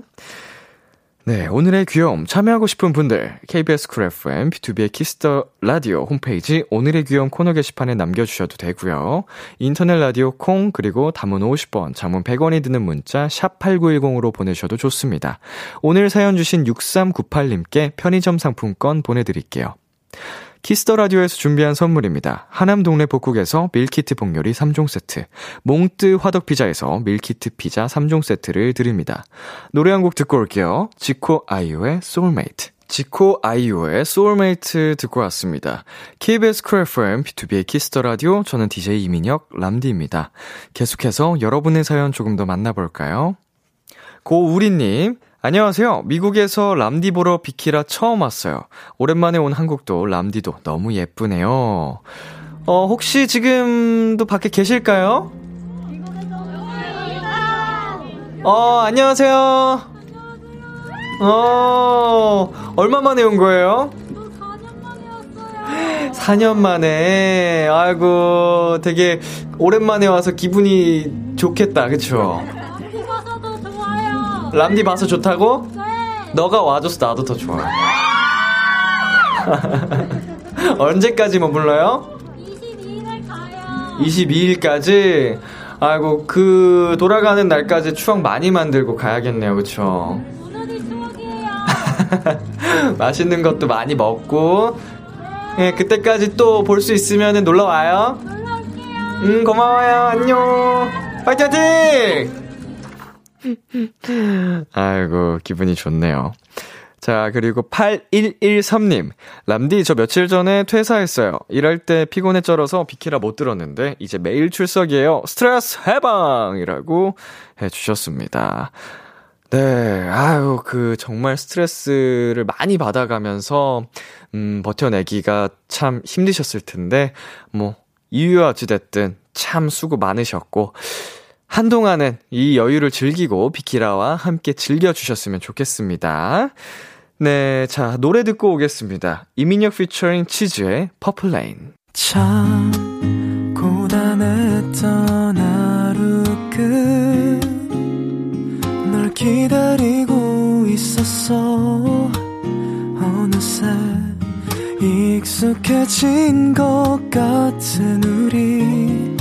Speaker 2: 네, 오늘의 귀여움 참여하고 싶은 분들 KBS 쿨 FM B2B의 키스터 라디오 홈페이지 오늘의 귀여움 코너 게시판에 남겨주셔도 되고요. 인터넷 라디오 콩 그리고 단문 50원, 장문 100원이 드는 문자 샵 #8910으로 보내셔도 좋습니다. 오늘 사연 주신 6398님께 편의점 상품권 보내드릴게요. Kiss the Radio에서 준비한 선물입니다. 하남 동네 복국에서 밀키트 복요리 3종 세트, 몽뜨 화덕 피자에서 밀키트 피자 3종 세트를 드립니다. 노래 한 곡 듣고 올게요. 지코 아이오의 소울메이트. 지코 아이오의 소울메이트 듣고 왔습니다. KBS 쿨 FM B2B의 키스터 라디오 저는 DJ 이민혁 람디입니다. 계속해서 여러분의 사연 조금 더 만나볼까요? 고우리님 안녕하세요. 미국에서 람디 보러 비키라 처음 왔어요. 오랜만에 온 한국도 람디도 너무 예쁘네요. 어, 혹시 지금도 밖에 계실까요? 어, 안녕하세요. 어, 얼마 만에 온 거예요? 4년 만에, 아이고, 되게 오랜만에 와서 기분이 좋겠다, 그쵸? 람디 봐서 좋다고? 네. 너가 와줘서 나도 더 좋아. 언제까지 머물러요? 22일 가요. 22일까지? 아이고, 그, 돌아가는 날까지 추억 많이 만들고 가야겠네요, 그쵸? 오늘이 추억이에요. 맛있는 것도 많이 먹고, 예, 네, 그때까지 또 볼 수 있으면 놀러 와요. 놀러 올게요. 음, 고마워요. 안녕. 파이팅! 파이팅! 아이고, 기분이 좋네요. 자, 그리고 8113님. 람디, 저 며칠 전에 퇴사했어요. 일할 때 피곤해 쩔어서 비키라 못 들었는데, 이제 매일 출석이에요. 스트레스 해방이라고 해주셨습니다. 네, 아유, 그, 정말 스트레스를 많이 받아가면서, 음, 버텨내기가 참 힘드셨을 텐데, 뭐, 이유야 어찌됐든 참 수고 많으셨고, 한동안은 이 여유를 즐기고 비키라와 함께 즐겨주셨으면 좋겠습니다. 네, 자, 노래 듣고 오겠습니다. 이민혁 피처링 치즈의 Purple Rain. 참, 고단했던 하루 끝널 기다리고 있었어. 어느새 익숙해진 것 같은 우리.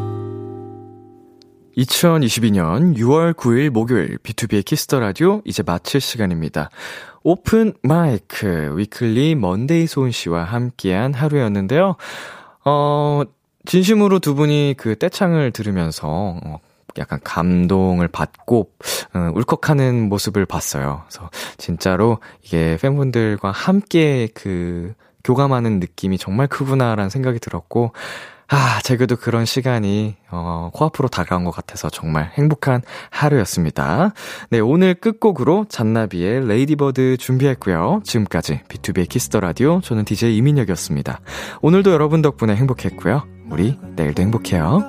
Speaker 2: 2022년 6월 9일 목요일 B2B의 키스터 라디오 이제 마칠 시간입니다. Open Mic Weeekly 먼데이 소은 씨와 함께한 하루였는데요. 어, 진심으로 두 분이 그 떼창을 들으면서 어, 약간 감동을 받고 어, 울컥하는 모습을 봤어요. 그래서 진짜로 이게 팬분들과 함께 그 교감하는 느낌이 정말 크구나라는 생각이 들었고 아, 제게도 그런 시간이, 어, 코앞으로 다가온 것 같아서 정말 행복한 하루였습니다. 네, 오늘 끝곡으로 잔나비의 Ladybird 준비했고요. 지금까지 B2B의 키스터 라디오, 저는 DJ 이민혁이었습니다. 오늘도 여러분 덕분에 행복했고요. 우리 내일도 행복해요.